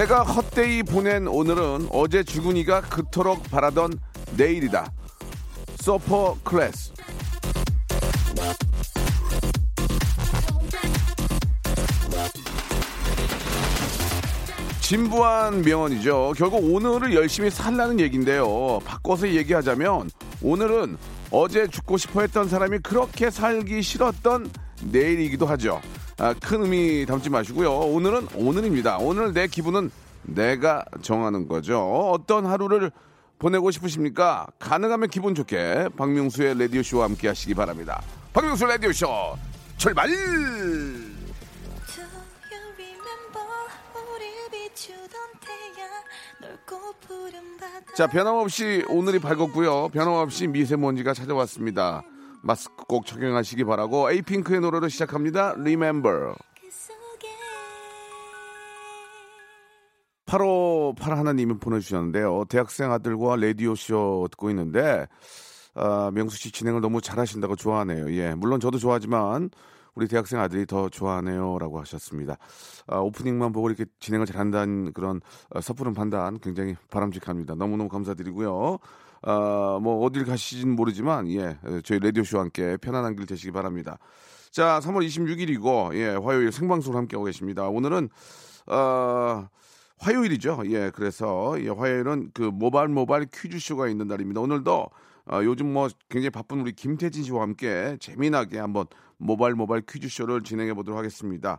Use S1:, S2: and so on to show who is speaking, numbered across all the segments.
S1: 내가 헛되이 보낸 오늘은 어제 주근이가 그토록 바라던 내일이다 서퍼 클래스 진부한 명언이죠. 결국 오늘을 열심히 살라는 얘기인데요. 바꿔서 얘기하자면 오늘은 어제 죽고 싶어 했던 사람이 그렇게 살기 싫었던 내일이기도 하죠. 아, 큰 의미 담지 마시고요. 오늘은 오늘입니다. 오늘 내 기분은 내가 정하는 거죠. 어떤 하루를 보내고 싶으십니까? 가능하면 기분 좋게 박명수의 라디오쇼와 함께 하시기 바랍니다. 박명수 라디오쇼 출발! 자, 변함없이 오늘이 밝았고요. 변함없이 미세먼지가 찾아왔습니다. 마스크 꼭 착용하시기 바라고 에이핑크의 노래로 시작합니다. Remember.
S2: 그 속에
S1: 8581 하나님이 보내주셨는데요. 대학생 아들과 라디오쇼 듣고 있는데, 아, 명수 씨 진행을 너무 잘하신다고 좋아하네요. 예. 물론 저도 좋아하지만, 우리 대학생 아들이 더 좋아하네요. 라고 하셨습니다. 아, 오프닝만 보고 이렇게 진행을 잘한다는 그런 어, 섣부른 판단 굉장히 바람직합니다. 너무너무 감사드리고요. 아, 뭐, 어딜 가시진 모르지만, 예. 저희 라디오 쇼와 함께 편안한 길 되시기 바랍니다. 자, 3월 26일이고, 예. 화요일 생방송을 함께하고 계십니다. 오늘은, 어, 화요일이죠. 예, 그래서 예, 화요일은 그 모발 모발 퀴즈 쇼가 있는 날입니다. 오늘도 어, 요즘 뭐 굉장히 바쁜 우리 김태진 씨와 함께 재미나게 한번 모발 모발 퀴즈쇼를 진행해 보도록 하겠습니다.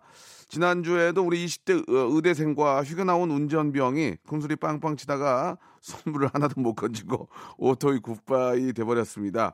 S1: 지난주에도 우리 20대 의- 의대생과 휴가 나온 운전병이 금술이 빵빵 치다가 선물을 하나도 못 건지고 오토이 굿바이 돼버렸습니다.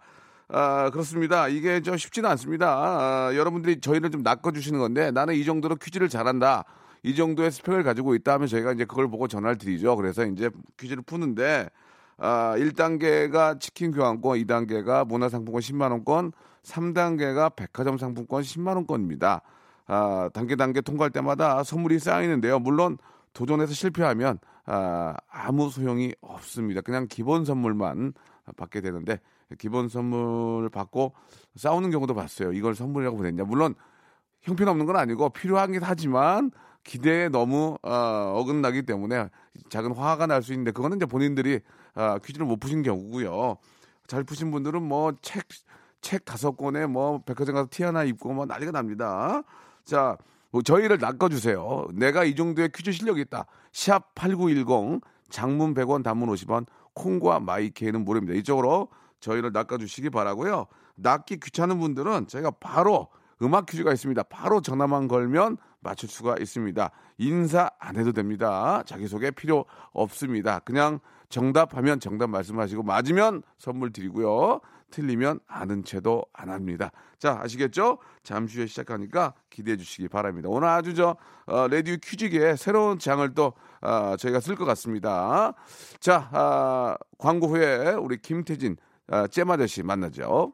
S1: 아, 그렇습니다. 이게 좀 쉽지는 않습니다. 아, 여러분들이 저희를 좀 낚아주시는 건데 나는 이 정도로 퀴즈를 잘한다. 이 정도의 스펙을 가지고 있다 하면 저희가 이제 그걸 보고 전화를 드리죠. 그래서 이제 퀴즈를 푸는데 아, 1단계가 치킨 교환권, 2단계가 문화상품권 10만원권, 3단계가 백화점 상품권 10만원권입니다. 아, 단계 단계 통과할 때마다 선물이 쌓이는데요. 물론 도전해서 실패하면 아, 아무 소용이 없습니다. 그냥 기본 선물만 받게 되는데 기본 선물 받고 싸우는 경우도 봤어요. 이걸 선물이라고 보냈냐. 물론 형편없는 건 아니고 필요하긴 하지만 기대에 너무 어, 어긋나기 때문에 작은 화가 날 수 있는데 그거는 이제 본인들이 아, 퀴즈를 못 푸신 경우고요. 잘 푸신 분들은 뭐 책 책 다섯 권에 뭐 백화점 가서 티 하나 입고 뭐 난리가 납니다. 자, 뭐 저희를 낚아주세요. 내가 이 정도의 퀴즈 실력이 있다. 샵 8910 장문 100원 단문 50원 콩과 마이케이는 무료입니다. 이쪽으로 저희를 낚아주시기 바라고요. 낚기 귀찮은 분들은 저희가 바로 음악 퀴즈가 있습니다. 바로 전화만 걸면 맞출 수가 있습니다. 인사 안 해도 됩니다. 자기소개 필요 없습니다. 그냥 정답하면 정답 말씀하시고 맞으면 선물 드리고요. 틀리면 아는 채도 안 합니다. 자, 아시겠죠? 잠시 후에 시작하니까 기대해 주시기 바랍니다. 오늘 아주 저 어, 레디오 퀴즈계에 새로운 장을 또 아, 저희가 쓸 것 같습니다. 자, 아, 광고 후에 우리 김태진 아, 잼 아저씨 만나죠.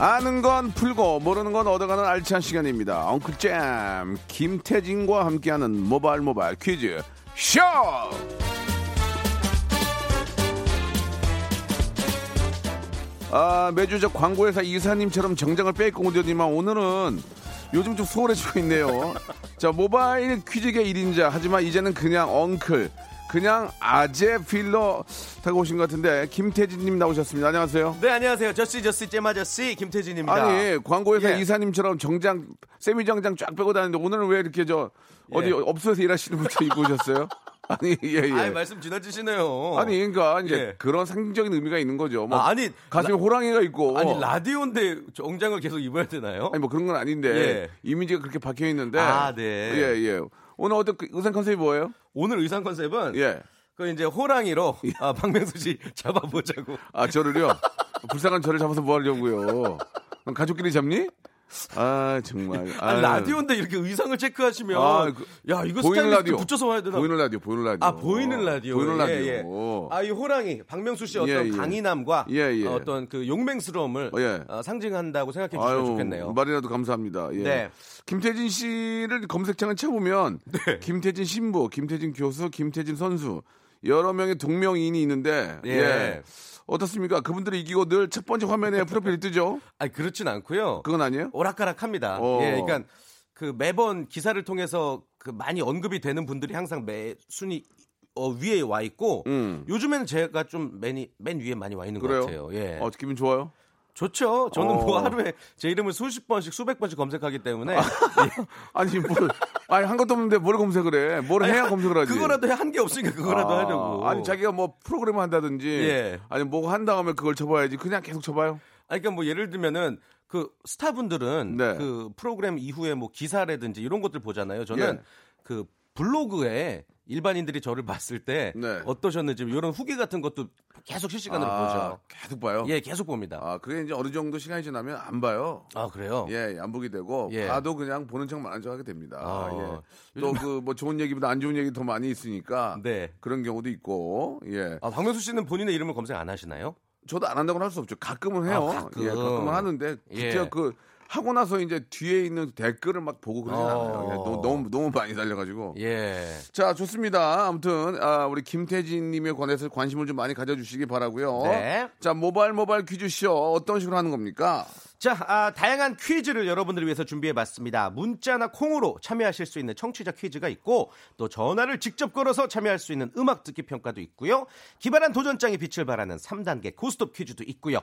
S1: 아는 건 풀고 모르는 건 얻어가는 알찬 시간입니다. 엉클잼 김태진과 함께하는 모바일 모바일 퀴즈 쇼. 아, 매주 저 광고회사 이사님처럼 정장을 빼입고 오더니만 오늘은 요즘 좀 수월해지고 있네요. 자, 모바일 퀴즈계 1인자 하지만 이제는 그냥 엉클 그냥 아재 필러 타고 오신 것 같은데 김태진님 나오셨습니다. 안녕하세요.
S3: 네, 안녕하세요. 저씨 저씨 잼아저씨 김태진입니다.
S1: 아니 광고회사
S3: 예.
S1: 이사님처럼 정장 세미 정장 쫙 빼고 다니는데 오늘은 왜 이렇게 저 어디
S3: 예.
S1: 업소에서 일하시는 분처럼 입고 오셨어요? 아니 예예.
S3: 아이, 말씀 지나치시네요.
S1: 아니 그러니까 이제
S3: 예.
S1: 그런 상징적인 의미가 있는 거죠. 뭐
S3: 아, 아니,
S1: 가슴에 호랑이가 있고
S3: 아니 라디오인데 정장을 계속 입어야 되나요?
S1: 아니 뭐 그런 건 아닌데
S3: 예.
S1: 이미지가 그렇게 박혀 있는데
S3: 아, 네.
S1: 예 예. 오늘 어떤 그 의상 컨셉이 뭐예요?
S3: 오늘 의상 컨셉은
S1: 예.
S3: 그 이제 호랑이로 아, 박명수 씨 잡아보자고.
S1: 아 저를요? 불쌍한 저를 잡아서 뭐 하려고요? 가족끼리 잡니? 아 정말. 아유.
S3: 라디오인데 이렇게 의상을 체크하시면
S1: 아, 그-
S3: 야 이거
S1: 보이는 라디오.
S3: 붙여서 와야 되나?
S1: 보이는 라디오, 보이는 라디오.
S3: 아 보이는 라디오.
S1: 보이는 라디오.
S3: 예, 예. 아이 호랑이 박명수 씨 어떤
S1: 예, 예.
S3: 강인함과
S1: 예, 예.
S3: 어떤 그 용맹스러움을
S1: 예.
S3: 어, 상징한다고 생각해 주시면
S1: 아유,
S3: 좋겠네요.
S1: 말이라도 감사합니다. 예.
S3: 네.
S1: 김태진 씨를 검색창에 쳐보면
S3: 네.
S1: 김태진 신부, 김태진 교수, 김태진 선수 여러 명의 동명이인이 있는데
S3: 예.
S1: 예. 어떻습니까? 그분들이 이기고 늘 첫 번째 화면에 프로필이 뜨죠?
S3: 아니 그렇진 않고요.
S1: 그건 아니에요?
S3: 오락가락합니다.
S1: 어.
S3: 예, 그러니까 그 매번 기사를 통해서 그 많이 언급이 되는 분들이 항상 매 순위 어, 위에 와 있고
S1: 음.
S3: 요즘에는 제가 좀 맨, 맨 위에 많이 와 있는
S1: 그래요?
S3: 것 같아요. 예.
S1: 어, 기분 좋아요?
S3: 좋죠. 저는 뭐
S1: 어.
S3: 하루에 제 이름을 수십 번씩 수백 번씩 검색하기 때문에
S1: 아니 뭘 아니 한 것도 없는데 뭘 검색을 해? 뭘 해야 검색을 하지?
S3: 그거라도 한 게 없으니까 그거라도
S1: 아,
S3: 하려고.
S1: 아니 자기가 뭐 프로그램을 한다든지
S3: 예.
S1: 아니 뭐 한 다음에 그걸 쳐봐야지 그냥 계속 쳐봐요.
S3: 아니, 그러니까 뭐 예를 들면은 그 스타분들은
S1: 네.
S3: 그 프로그램 이후에 뭐 기사라든지 이런 것들 보잖아요. 저는
S1: 예.
S3: 그 블로그에 일반인들이 저를 봤을 때
S1: 네.
S3: 어떠셨는지 이런 후기 같은 것도 계속 실시간으로
S1: 아,
S3: 보죠.
S1: 계속 봐요.
S3: 예, 계속 봅니다.
S1: 아 그게 이제 어느 정도 시간이 지나면 안 봐요.
S3: 아, 그래요?
S1: 예, 안 보게 되고
S3: 예.
S1: 봐도 그냥 보는 척 마는 척 하게 됩니다.
S3: 아,
S1: 예. 또그 뭐 좋은 얘기보다 안 좋은 얘기 더 많이 있으니까
S3: 네.
S1: 그런 경우도 있고 예.
S3: 아, 박명수 씨는 본인의 이름을 검색 안 하시나요?
S1: 저도 안 한다고는 할 수 없죠. 가끔은 해요.
S3: 아, 가끔.
S1: 예, 가끔은 하는데
S3: 예.
S1: 진짜 그 하고 나서 이제 뒤에 있는 댓글을 막 보고 그러진
S3: 어.
S1: 않아요. 예, 너무, 너무 많이 달려가지고.
S3: 예.
S1: 자 좋습니다. 아무튼 아, 우리 김태진님에 관해서 관심을 좀 많이 가져주시기 바라고요.
S3: 네.
S1: 자 모바일 모바일 퀴즈 쇼 어떤 식으로 하는 겁니까?
S3: 자, 아, 다양한 퀴즈를 여러분들을 위해서 준비해봤습니다. 문자나 콩으로 참여하실 수 있는 청취자 퀴즈가 있고 또 전화를 직접 걸어서 참여할 수 있는 음악 듣기 평가도 있고요. 기발한 도전장의 빛을 발하는 3단계 고스톱 퀴즈도 있고요.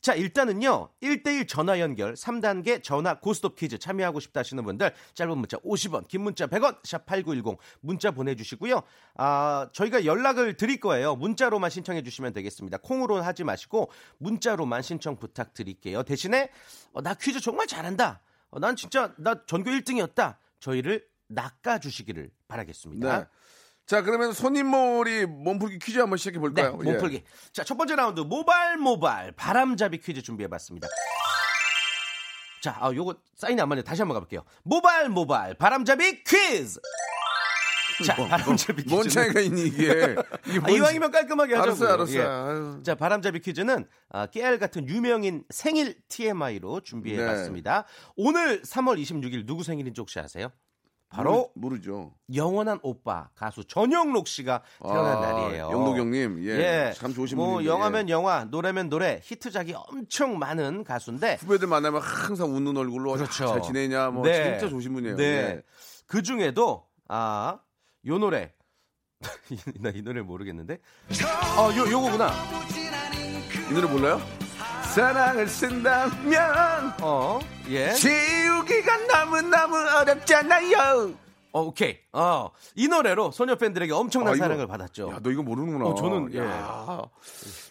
S3: 자, 일단은요. 1대1 전화 연결 3단계 전화 고스톱 퀴즈 참여하고 싶다 하시는 분들 짧은 문자 50원, 긴 문자 100원, 샵8910 문자 보내주시고요. 아, 저희가 연락을 드릴 거예요. 문자로만 신청해 주시면 되겠습니다. 콩으로 하지 마시고 문자로만 신청 부탁드릴게요. 대신에 어, 나 퀴즈 정말 잘한다. 어, 난 진짜 나 전교 1등이었다. 저희를 낚아주시기를 바라겠습니다.
S1: 네. 자 그러면 손님몰이 몸풀기 퀴즈 한번 시작해
S3: 네,
S1: 볼까요? 예.
S3: 몸풀기. 자, 첫 번째 라운드 모발 모발 바람잡이 퀴즈 준비해봤습니다. 자, 아, 요거 사인이 안 맞네요. 다시 한번 가볼게요. 모발 모발 바람잡이 퀴즈. 자, 바람잡이 퀴즈.
S1: 뭔 차이가 있니 이게? 이게
S3: 아,
S1: 뭔-
S3: 이왕이면 깔끔하게 하자고요.
S1: 알았어요, 알았어요.
S3: 예. 자, 바람잡이 퀴즈는 아, 깨알 같은 유명인 생일 TMI로 준비해봤습니다.
S1: 네.
S3: 오늘 3월 26일 누구 생일인지 혹시 아세요? 바로
S1: 모르, 죠
S3: 영원한 오빠 가수 전영록 씨가 태어난 날이에요.
S1: 영록영님, 예, 참 좋으신
S3: 뭐
S1: 분인데.
S3: 영화면 영화, 노래면 노래, 히트작이 엄청 많은 가수인데
S1: 후배들 만나면 항상 웃는 얼굴로
S3: 그렇죠.
S1: 잘 지내냐, 뭐
S3: 네.
S1: 진짜 좋으신 분이에요.
S3: 네.
S1: 예.
S3: 그 중에도 아, 요 노래 나 이 노래 모르겠는데. 어, 요 요거구나.
S1: 이 노래 몰라요? 사랑을 쓴다면
S3: 어, 예.
S1: 지우기가 너무너무 어렵잖아요.
S3: 어, 오케이. 어, 이 노래로 소녀 팬들에게 엄청난
S1: 아, 이거-
S3: 사랑을 받았죠.
S1: 야, 너 이거 모르는구나.
S3: 어, 저는, 예.
S1: 야,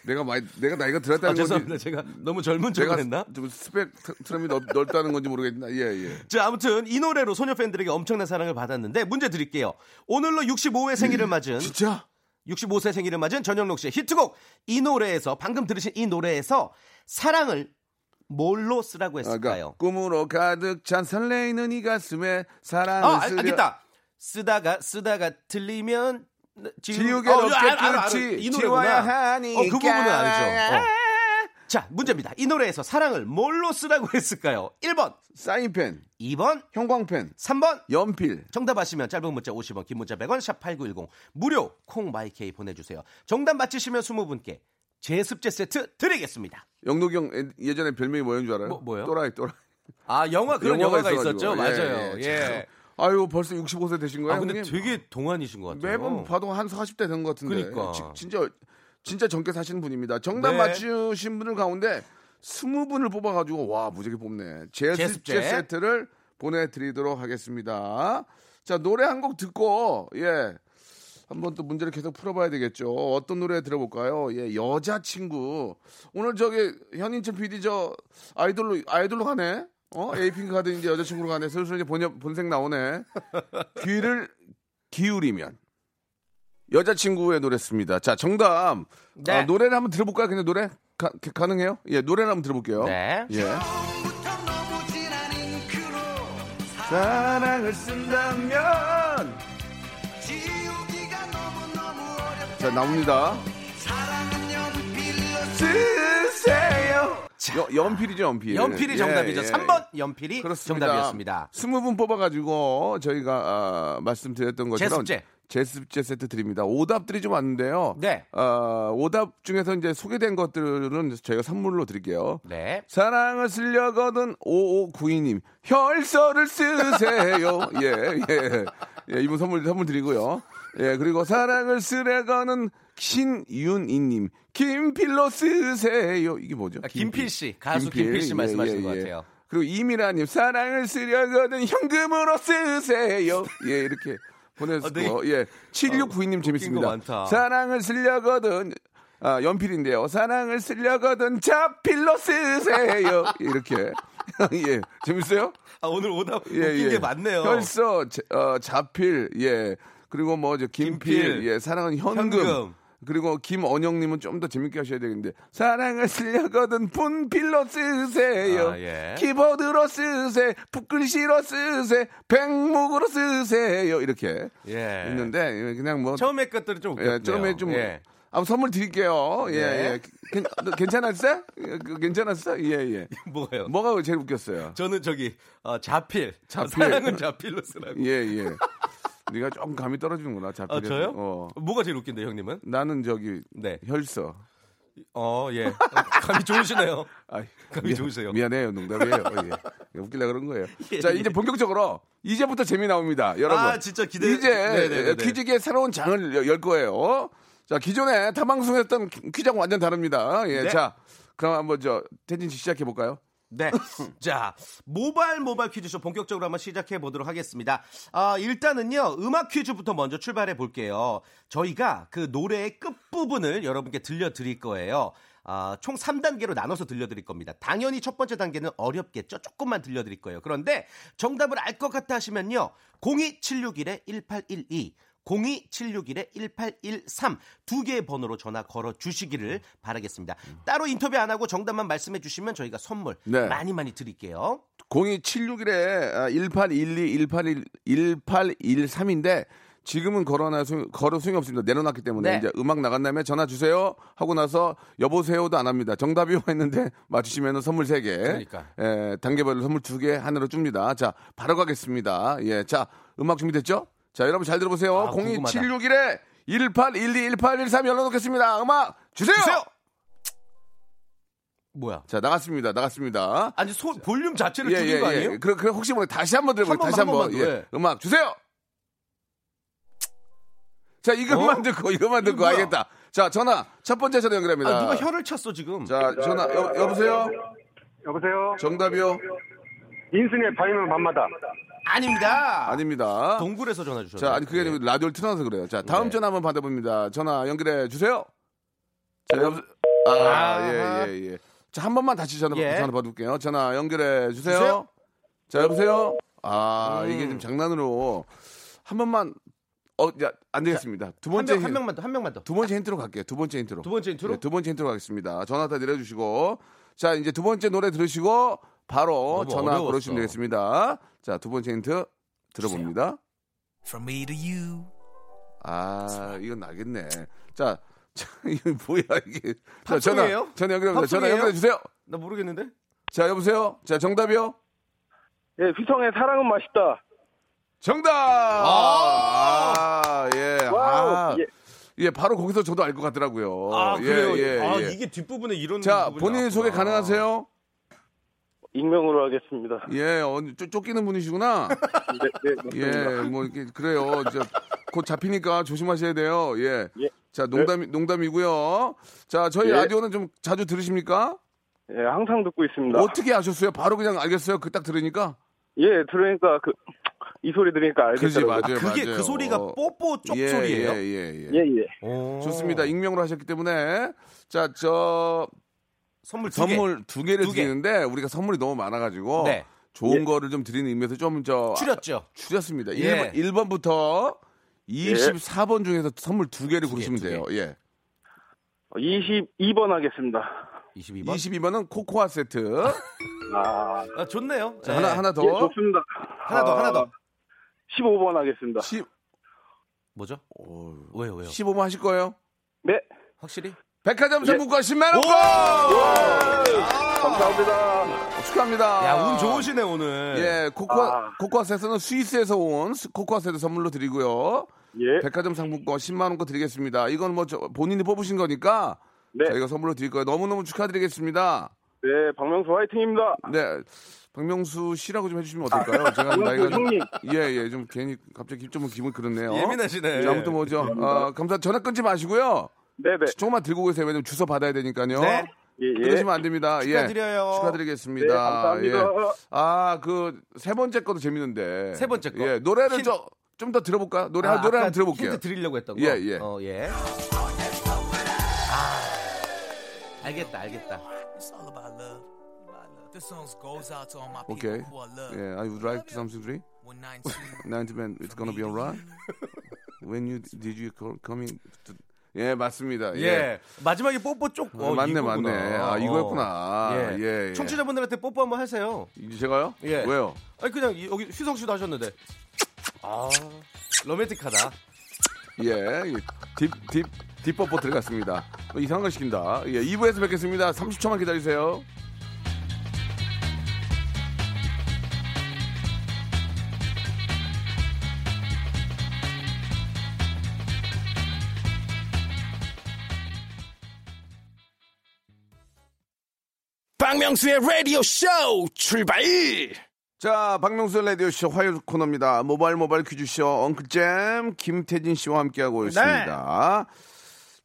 S1: 내가 많이, 내가 나이가
S3: 아,
S1: 들었다는
S3: 죄송합니다.
S1: 건지.
S3: 제가 너무 젊은 척을 했나?
S1: 좀 스펙트럼이 넓, 넓다는 건지 모르겠나. 예, 예.
S3: 자, 아무튼 이 노래로 소녀 팬들에게 엄청난 사랑을 받았는데 문제 드릴게요. 오늘로 65회 생일을 맞은
S1: 진짜?
S3: 65세 생일을 맞은 전영록 씨의 히트곡 이 노래에서 방금 들으신 이 노래에서 사랑을 뭘로 쓰라고
S1: 아,
S3: 했을까요?
S1: 그러니까 꿈으로 가득 찬 설레이는 이 가슴에 사랑을
S3: 아,
S1: 쓰려.
S3: 알겠다. 쓰다가 쓰다가 틀리면
S1: 지우개
S3: 알아.
S1: 끝이
S3: 이
S1: 지워야. 하니까.
S3: 어, 그 부분은 알죠. 어. 자, 문제입니다. 이 노래에서 사랑을 뭘로 쓰라고 했을까요? 1번,
S1: 사인펜,
S3: 2번,
S1: 형광펜,
S3: 3번.
S1: 연필.
S3: 정답 아시면 짧은 문자 50원, 긴 문자 100원, 샵8910 무료 콩 마이케이 보내주세요. 정답 맞히시면 20분께 제습제 세트 드리겠습니다.
S1: 영록이 형 예- 예전에 별명이 뭐였는 줄 알아요?
S3: 뭐- 뭐요?
S1: 또라이, 또라이.
S3: 아 영화 그런 영화가,
S1: 있어가지고.
S3: 있었죠.
S1: 예,
S3: 맞아요.
S1: 예,
S3: 예.
S1: 아유, 벌써 65세 되신 거예요,
S3: 아 근데
S1: 형님?
S3: 되게 동안이신 것 같아요.
S1: 매번 봐도 한 40대 된 것 같은데.
S3: 그러니까.
S1: 지- 진짜 진짜 젊게 사시는 분입니다. 정답
S3: 네.
S1: 맞추신 분들 가운데 20분을 뽑아가지고 와 무지개 뽑네. 제습제. 세트를 보내드리도록 하겠습니다. 자 노래 한 곡 듣고 예 한번 또 문제를 계속 풀어봐야 되겠죠. 어떤 노래 들어볼까요? 예 여자친구 오늘 저기 현인철 PD 저 아이돌로 아이돌로 가네. 어 에이핑크 가든 이제 여자친구로 가네. 슬슬 이제 본, 본색 나오네. 귀를 기울이면 여자친구의 노래였습니다. 자, 정답.
S3: 네.
S1: 아, 노래를 한번 들어볼까요? 그냥 노래? 가, 능해요 예, 노래를 한번 들어볼게요.
S3: 네.
S1: 예. 사랑을 쓴다면 자, 나옵니다. 쓰세요. 여, 연필이죠, 연필.
S3: 연필이
S1: 예,
S3: 정답이죠.
S1: 예.
S3: 3번 연필이
S1: 그렇습니다.
S3: 정답이었습니다.
S1: 20분 뽑아가지고 저희가 아, 말씀드렸던 것처럼
S3: 제습제.
S1: 제습제 세트 드립니다. 오답들이 좀 왔는데요.
S3: 네.
S1: 어, 오답 중에서 이제 소개된 것들은 저희가 선물로 드릴게요.
S3: 네.
S1: 사랑을 쓰려거든 5592님 혈서를 쓰세요. 예, 예. 예, 이분 선물 선물 드리고요. 예, 그리고 사랑을 쓰려거는 신윤희님 김필로 쓰세요. 이게 뭐죠?
S3: 아, 김필 씨, 가수 김필 씨 말씀하시는 것 같아요.
S1: 그리고 이미라님 사랑을 쓰려거든 현금으로 쓰세요. 예, 이렇게 보내주고
S3: 어, 네.
S1: 예, 7692님
S3: 거
S1: 재밌습니다.
S3: 많다.
S1: 사랑을 쓰려거든 아, 연필인데요. 사랑을 쓰려거든 자필로 쓰세요. 이렇게 예, 재밌어요?
S3: 아, 오늘 오답
S1: 예,
S3: 웃긴
S1: 예.
S3: 게 많네요.
S1: 자- 어, 자필, 예. 그리고 뭐, 저, 김필,
S3: 김필.
S1: 예. 사랑은 현금.
S3: 현금.
S1: 그리고 김언영님은 좀 더 재밌게 하셔야 되겠는데 사랑을 쓰려거든 분필로 쓰세요
S3: 아, 예.
S1: 키보드로 쓰세 붓글씨로 쓰세 백목으로 쓰세요 이렇게
S3: 예.
S1: 있는데 그냥 뭐
S3: 처음에 것들이 좀 웃겼네요.
S1: 예, 처음에 좀
S3: 예.
S1: 아, 선물 드릴게요. 예,
S3: 네.
S1: 예. 괜? 예, 그 괜찮았어? 예, 예.
S3: 뭐예요?
S1: 뭐가 제일 웃겼어요?
S3: 저는 저기 어, 자필.
S1: 자필.
S3: 사랑은 자필로 쓰라고.
S1: 예, 예. 네가 조금 감이 떨어지는구나. 자필.
S3: 아, 저요?
S1: 어.
S3: 뭐가 제일 웃긴데 형님은?
S1: 나는 저기
S3: 네.
S1: 혈서.
S3: 어, 예. 어, 감이 좋으시네요.
S1: 아이,
S3: 감이 좋으세요.
S1: 미안해요. 농담이에요. 어, 예. 웃기려 그런 거예요.
S3: 예,
S1: 자,
S3: 예.
S1: 이제 본격적으로 이제부터 재미 나옵니다. 여러분.
S3: 아, 진짜 기대-
S1: 이제
S3: 네네네네.
S1: 퀴즈계 새로운 장을 여- 열 거예요. 자, 기존에 타방송했던 퀴즈하고 완전 다릅니다. 예.
S3: 네.
S1: 자, 그럼 한번 저 태진 씨 시작해 볼까요?
S3: 네. 자, 모바일 모바일 퀴즈쇼 본격적으로 한번 시작해 보도록 하겠습니다. 아, 일단은요, 음악 퀴즈부터 먼저 출발해 볼게요. 저희가 그 노래의 끝부분을 여러분께 들려드릴 거예요. 아, 총 3단계로 나눠서 들려드릴 겁니다. 당연히 첫 번째 단계는 어렵겠죠. 조금만 들려드릴 거예요. 그런데 정답을 알 것 같다 하시면요. 02761-1812, 02761-1813 두 개의 번호로 전화 걸어 주시기를 바라겠습니다. 따로 인터뷰 안 하고 정답만 말씀해 주시면 저희가 선물
S1: 네.
S3: 많이 많이 드릴게요.
S1: 02761에 1812, 181, 1813인데 지금은 걸어놔 소, 걸어 소용이 없습니다. 내려놨기 때문에
S3: 네.
S1: 이제 음악 나간 다음에 전화 주세요 하고 나서 여보세요도 안 합니다. 정답이요 했는데 맞추시면 선물 3개.
S3: 그러니까.
S1: 예, 단계별로 선물 2개 하나로 줍니다. 자, 바로 가겠습니다. 예. 자, 음악 준비됐죠? 자, 여러분 잘 들어보세요.
S3: 아, 궁금하다.
S1: 02761에 1812, 1813 열어놓겠습니다. 음악 주세요!
S3: 주세요! 뭐야?
S1: 자, 나갔습니다. 나갔습니다.
S3: 아니 소, 볼륨 자체를 줄인 거 아니에요?
S1: 그래, 그래, 혹시 모르 다시 한번 들어볼게요.
S3: 한
S1: 다시 한번.
S3: 한
S1: 예.
S3: 예.
S1: 음악 주세요! 자, 이것만
S3: 어?
S1: 듣고, 이것만 듣고,
S3: 뭐야?
S1: 알겠다. 자, 전화, 첫 번째 전화 연결합니다.
S3: 아, 누가 혀를 찼어 지금?
S1: 자, 전화, 여, 여보세요?
S4: 여보세요?
S1: 정답이요?
S4: 인순의 밤이면 밤마다.
S3: 아닙니다.
S1: 아닙니다.
S3: 동굴에서 전화 주셨어요.
S1: 자, 아니, 그게 아니고 라디오를 틀어놔서 그래요. 자, 다음
S3: 네.
S1: 전화 한번 받아봅니다. 전화 연결해 주세요. 자, 여보세요? 아, 예, 예, 예. 자, 한 번만 다시 전화,
S3: 예.
S1: 전화 받을게요. 전화 연결해 주세요.
S3: 주세요.
S1: 자, 여보세요? 아, 이게
S3: 음.
S1: 좀 장난으로 한 번만, 어, 야, 안 되겠습니다. 두
S3: 한,
S1: 번째,
S3: 명, 한
S1: 힌-
S3: 명만 더, 한 명만 더.
S1: 두 번째 힌트로 갈게요. 두 번째 힌트로.
S3: 두 번째 힌트로?
S1: 네, 두 번째 힌트로 가겠습니다. 전화 다 내려주시고. 자, 이제 두 번째 노래 들으시고 바로
S3: 너무
S1: 전화
S3: 어려웠어.
S1: 걸으시면 되겠습니다. 자, 두 번째 힌트 들어봅니다.
S5: From me to you.
S1: 아, 이건 알겠네. 자, 자, 이거 뭐야, 이게. 자, 전화,
S3: 팝송이에요?
S1: 전화 연결합니다. 전화? 연결해 주세요.
S3: 나 모르겠는데.
S1: 자, 여보세요? 자, 정답이요?
S4: 예, 휘성의 사랑은 맛있다.
S1: 정답! 아, 예.
S4: wow.
S1: 아,
S4: 예.
S1: 예, 바로 거기서 저도 알 것 같더라고요.
S3: 아
S1: 예,
S3: 그래요.
S1: 예,
S3: 아
S1: 예.
S3: 이게 뒷부분에 이런.
S1: 자, 본인
S3: 나왔구나.
S1: 소개 가능하세요?
S4: 익명으로 하겠습니다.
S1: 예, 어, 쫓, 쫓기는 분이시구나.
S4: 네, 네.
S1: 예, 뭐 이렇게 그래요. 저, 곧 잡히니까 조심하셔야 돼요. 예.
S4: 예.
S1: 자, 농담 농담이고요. 자, 저희
S4: 예.
S1: 라디오는 좀 자주 들으십니까?
S4: 예, 항상 듣고 있습니다.
S1: 어떻게 아셨어요? 바로 그냥 알겠어요. 그 딱 들으니까.
S4: 예, 들으니까 그 이 소리 들으니까 알겠더라고요.
S1: 맞아요.
S3: 그게
S1: 맞아요.
S3: 그 소리가 뽀뽀 쪽
S1: 예,
S3: 소리예요.
S1: 예, 예, 예.
S4: 예, 예.
S3: 오.
S1: 좋습니다. 익명으로 하셨기 때문에 자, 저
S3: 선물 두 개.
S1: 선물 두 개를
S3: 두 개.
S1: 드리는데 우리가 선물이 너무 많아가지고
S3: 네.
S1: 좋은 거를 좀 드리는 의미에서 좀저
S3: 줄였죠.
S1: 줄였습니다.
S3: 예.
S1: 1번, 부터 24번 중에서 선물 두 개를
S3: 두 개,
S1: 고르시면
S3: 두 개.
S1: 돼요. 예.
S4: 22번 하겠습니다.
S3: 22번.
S1: 22번은 코코아 세트.
S4: 아,
S3: 아, 좋네요.
S1: 자,
S3: 예.
S1: 하나 하나 더.
S4: 예, 좋습니다.
S3: 하나 더, 하나 더.
S4: 15번 하겠습니다.
S1: 10,
S3: 뭐죠? 왜요, 왜요?
S1: 15번 하실 거예요?
S4: 네,
S3: 확실히?
S1: 백화점
S4: 예.
S1: 상품권 10만 원권
S4: 감사합니다.
S1: 축하합니다.
S3: 야, 운 좋으시네, 오늘.
S1: 예, 코코아
S4: 아.
S1: 코코아 세트는 스위스에서 온 스- 코코아 세트 선물로 드리고요.
S4: 예,
S1: 백화점 상품권 10만 원권 드리겠습니다. 이건 뭐 저- 본인이 뽑으신 거니까
S4: 네,
S1: 저희가 선물로 드릴 거예요. 너무너무 축하드리겠습니다.
S4: 네, 박명수 화이팅입니다.
S1: 네. 박명수 씨라고 좀 해주시면 어떨까요? 제가
S4: 박명수
S1: 나이가 좀,
S4: 형님.
S1: 예, 예, 좀 괜히 갑자기 좀 기분 그렇네요.
S3: 예민하시네.
S1: 자, 아무튼 뭐죠. 어, 감사, 전화 끊지 마시고요.
S4: 네, 네,
S1: 조금만 들고 계세요. 왜냐면 주소 받아야 되니까요.
S3: 네.
S4: 예, 예.
S1: 끊으시면 안 됩니다.
S3: 축하드려요.
S1: 예. 축하드리겠습니다.
S4: 네, 감사합니다.
S1: 예. 아, 그, 세 번째 거도 재밌는데.
S3: 세 번째 거.
S1: 예, 노래를
S3: 힌-
S1: 저, 좀더 들어볼까? 노래,
S3: 아,
S1: 한 노래 한번 들어볼게요.
S3: 힌트 드리려고 했던 거.
S1: 예, 예.
S3: 어, 예. 아, 알겠다, 알겠다.
S5: To
S1: 오케이.
S5: who are.
S1: 예, I would like something three.
S5: When 19,
S1: 90 man, it's gonna be alright. When you, did you call, coming to... 예, 맞습니다.
S3: 예. 마지막에 뽀뽀 쪽.
S1: 어, 맞네,
S3: 이거구나.
S1: 맞네. 아, 이거였구나.
S3: 예.
S1: 예, 예.
S3: 청취자분들한테 뽀뽀 한번 하세요.
S1: 제가요?
S3: 예.
S1: 왜요?
S3: 아니 그냥 이- 여기 휘성 씨도 하셨는데. 아, 로맨틱하다.
S1: 예, 예. 딥, 딥, 딥버퍼 들어갔습니다. 뭐 이상한 거 시킨다. 예, 2부에서 뵙겠습니다. 30초만 기다리세요.
S6: 박명수의 라디오 쇼 출발
S1: 자, 박명수 라디오 쇼 화요일 코너입니다. 모바일 모바일 퀴즈 쇼 엉클잼 김태진 씨와 함께하고 있습니다.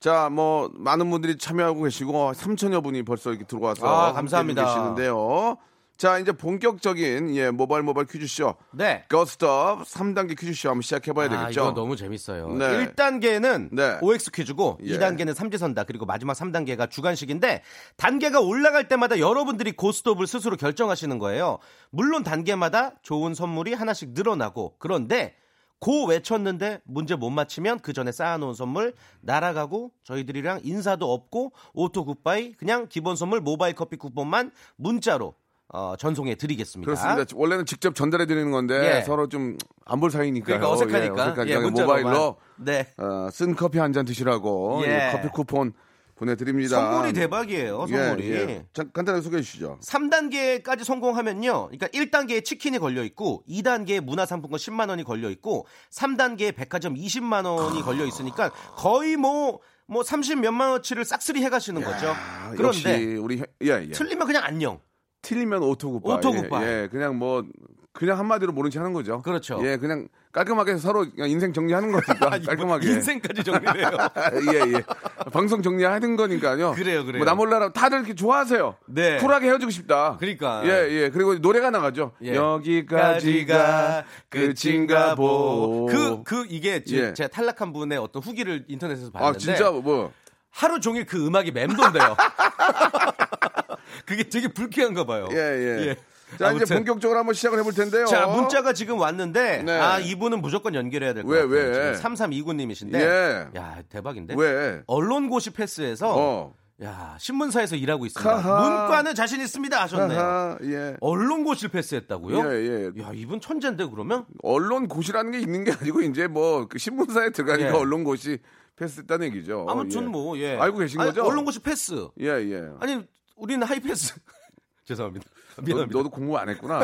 S1: 자, 뭐 많은 분들이 참여하고 계시고 3천여 분이 벌써 이렇게 들어와서
S3: 아, 감사합니다.
S1: 계시는데요. 자, 이제 본격적인 예, 모바일 모바일 퀴즈쇼
S3: 네.
S1: 거스톱 3단계 퀴즈쇼 한번 시작해 봐야
S3: 아,
S1: 되겠죠.
S3: 이거 너무 재밌어요.
S1: 네.
S3: 1단계는
S1: 네.
S3: OX 퀴즈고
S1: 예.
S3: 2단계는 삼지선다 그리고 마지막 3단계가 주간식인데 단계가 올라갈 때마다 여러분들이 고스톱을 스스로 결정하시는 거예요. 물론 단계마다 좋은 선물이 하나씩 늘어나고 그런데 go 외쳤는데 문제 못 맞히면 그 전에 쌓아놓은 선물 날아가고 저희들이랑 인사도 없고 auto goodbye 그냥 기본 선물 모바일 커피 쿠폰만 문자로 어, 전송해 드리겠습니다.
S1: 그렇습니다. 원래는 직접 전달해 드리는 건데
S3: 예.
S1: 서로 좀 안 볼 사이니까
S3: 그러니까 어색하니까 예, 문자로만.
S1: 모바일로
S3: 네.
S1: 어, 쓴 커피 한 잔 드시라고
S3: 예.
S1: 이 커피 쿠폰 보내드립니다.
S3: 선물이 대박이에요. 선물이.
S1: 예, 예. 자, 간단하게 소개해 주시죠.
S3: 3단계까지 성공하면요. 그러니까 1단계에 치킨이 걸려 있고 2단계에 문화상품권 10만 원이 걸려 있고 3단계에 백화점 20만 원이 걸려 있으니까 거의 뭐 뭐 30 몇만 원치를 싹쓸이 해 가시는 거죠.
S1: 아,
S3: 그런데
S1: 우리 형- 예, 예.
S3: 틀리면 그냥 안녕.
S1: 틀리면
S3: auto goodbye. auto goodbye.
S1: 예, 예, 그냥 뭐 그냥 한마디로 모른 체 하는 거죠.
S3: 그렇죠.
S1: 예, 그냥 깔끔하게 서로 그냥 인생 정리하는 거니까
S3: 뭐
S1: 깔끔하게.
S3: 인생까지 정리돼요.
S1: 예, 예. 방송 정리하는 거니까요.
S3: 그래요, 그래요.
S1: 뭐 나 몰라라 다들 이렇게 좋아하세요.
S3: 네.
S1: 쿨하게 헤어지고 싶다.
S3: 그러니까.
S1: 예, 예. 그리고 노래가 나가죠.
S3: 예.
S1: 여기까지가 끝인가 보.
S3: 그, 그, 이게 제,
S1: 예.
S3: 제가 탈락한 분의 어떤 후기를 인터넷에서
S1: 아,
S3: 봤는데.
S1: 진짜 뭐.
S3: 하루 종일 그 음악이 맴돈대요. 그게 되게 불쾌한가 봐요.
S1: 예, 예.
S3: 예.
S1: 자, 이제
S3: 아무튼.
S1: 본격적으로 한번 시작을 해볼 텐데요.
S3: 자, 문자가 지금 왔는데,
S1: 네.
S3: 아, 이분은 무조건 연결해야 될것
S1: 왜,
S3: 같아요.
S1: 왜?
S3: 지금 3329님이신데,
S1: 예.
S3: 야, 대박인데?
S1: 왜?
S3: 언론고시 패스에서,
S1: 어.
S3: 야, 신문사에서 일하고 있습니다.
S1: 하하.
S3: 문과는 자신 있습니다 하셨네요.
S1: 하하, 예.
S3: 언론고시를 패스했다고요?
S1: 예, 예.
S3: 야, 이분 천재인데, 그러면?
S1: 언론 고시라는 게 있는 게 아니고 이제 뭐 그 신문사에 들어가니까
S3: 예.
S1: 언론 고시 패스했다는 얘기죠.
S3: 아무튼
S1: 예.
S3: 뭐, 예.
S1: 알고 계신
S3: 아니,
S1: 거죠?
S3: 언론고시 패스.
S1: 예, 예.
S3: 아니, 우리는 하이패스. 죄송합니다.
S1: 너,
S3: 미안합니다.
S1: 너 도 공부 안 했구나.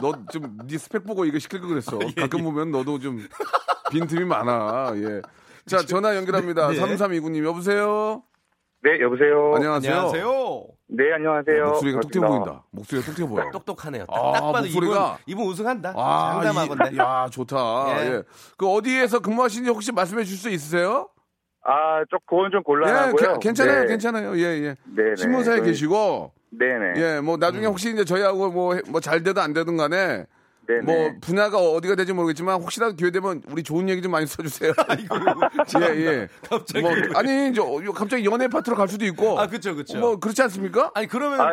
S1: 너 좀 네 스펙 보고 이거 시킬 걸 그랬어.
S3: 예,
S1: 가끔 보면 너도 좀 빈틈이 많아. 예. 자, 전화 연결합니다.
S3: 네.
S1: 3329님 여보세요?
S4: 네, 여보세요.
S1: 안녕하세요.
S3: 안녕하세요.
S4: 네, 안녕하세요.
S1: 목소리가 똑똑해
S4: 반갑습니다.
S1: 보인다. 목소리가 똑똑해 보여.
S3: 똑똑하네요. 딱,
S1: 아,
S3: 딱 봐도
S1: 목소리가-
S3: 이분, 이분 우승한다.
S1: 아,
S3: 장담하건데.
S1: 이- 야, 좋다.
S3: 예.
S1: 예. 그 어디에서 근무하시는지 혹시 말씀해 주실 수 있으세요?
S4: 아, 저 그건 좀
S1: 예,
S4: 곤란하고요.
S1: 게- 괜찮아요,
S4: 네.
S1: 괜찮아요. 예, 예.
S4: 네네.
S1: 신문사에
S4: 저희-
S1: 계시고,
S4: 네네.
S1: 예, 뭐 나중에 혹시 이제 저희하고 뭐 뭐 잘 되든 안 되든 간에
S4: 네네.
S1: 뭐 분야가 어디가 될지 모르겠지만 혹시라도 기회 되면 우리 좋은 얘기 좀 많이 써주세요. 예, 예.
S3: 갑자기.
S1: 뭐 아니 이제 어, 갑자기 연애 파트로 갈 수도 있고.
S3: 아, 그쵸, 그쵸.
S1: 뭐 그렇지 않습니까?
S3: 아니, 그러면.
S4: 아,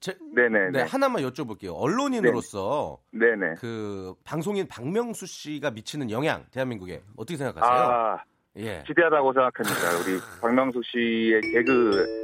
S3: 제-
S4: 네네.
S3: 네, 하나만 여쭤볼게요. 언론인으로서
S4: 네네.
S3: 그 방송인 박명수 씨가 미치는 영향 대한민국에 어떻게 생각하세요?
S4: 아,
S3: 예.
S4: 기대하다고 생각합니다. 우리 박명수 씨의 개그.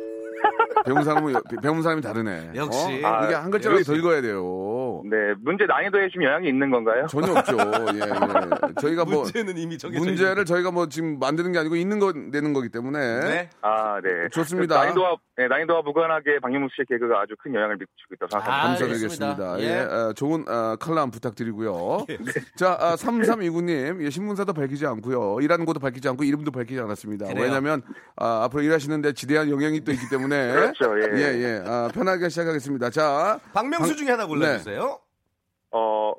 S1: 배운 사람은 배운 사람이 다르네.
S3: 역시.
S1: 어? 이게
S4: 아,
S1: 한 글자라도. 더 읽어야 돼요.
S4: 네, 문제 난이도에 좀 영향이 있는 건가요?
S1: 전혀 없죠. 예, 예. 저희가 뭐
S3: 문제는 이미 정해져
S1: 문제를 저희가 뭐 지금 만드는 게 아니고 있는 거 내는 거기 때문에
S3: 네.
S4: 아, 네.
S1: 좋습니다.
S4: 난이도와, 네, 난이도와 무관하게 박명수 씨의 개그가 아주 큰 영향을 미치고 있다고 생각합니다.
S3: 아,
S1: 감사드리겠습니다. 예,
S3: 예.
S1: 어, 좋은 어, 칼럼 부탁드리고요. 자, 아, 3329님, 예, 신문사도 밝히지 않고요. 일하는 곳도 밝히지 않고 이름도 밝히지 않았습니다.
S3: 그래요.
S1: 왜냐하면 아, 앞으로 일하시는데 지대한 영향이 또 있기 때문에
S4: 그렇죠, 예.
S1: 예, 예. 아, 편하게 시작하겠습니다. 자,
S3: 박명수
S1: 방-
S3: 중에 하나 골라주세요.
S4: 어,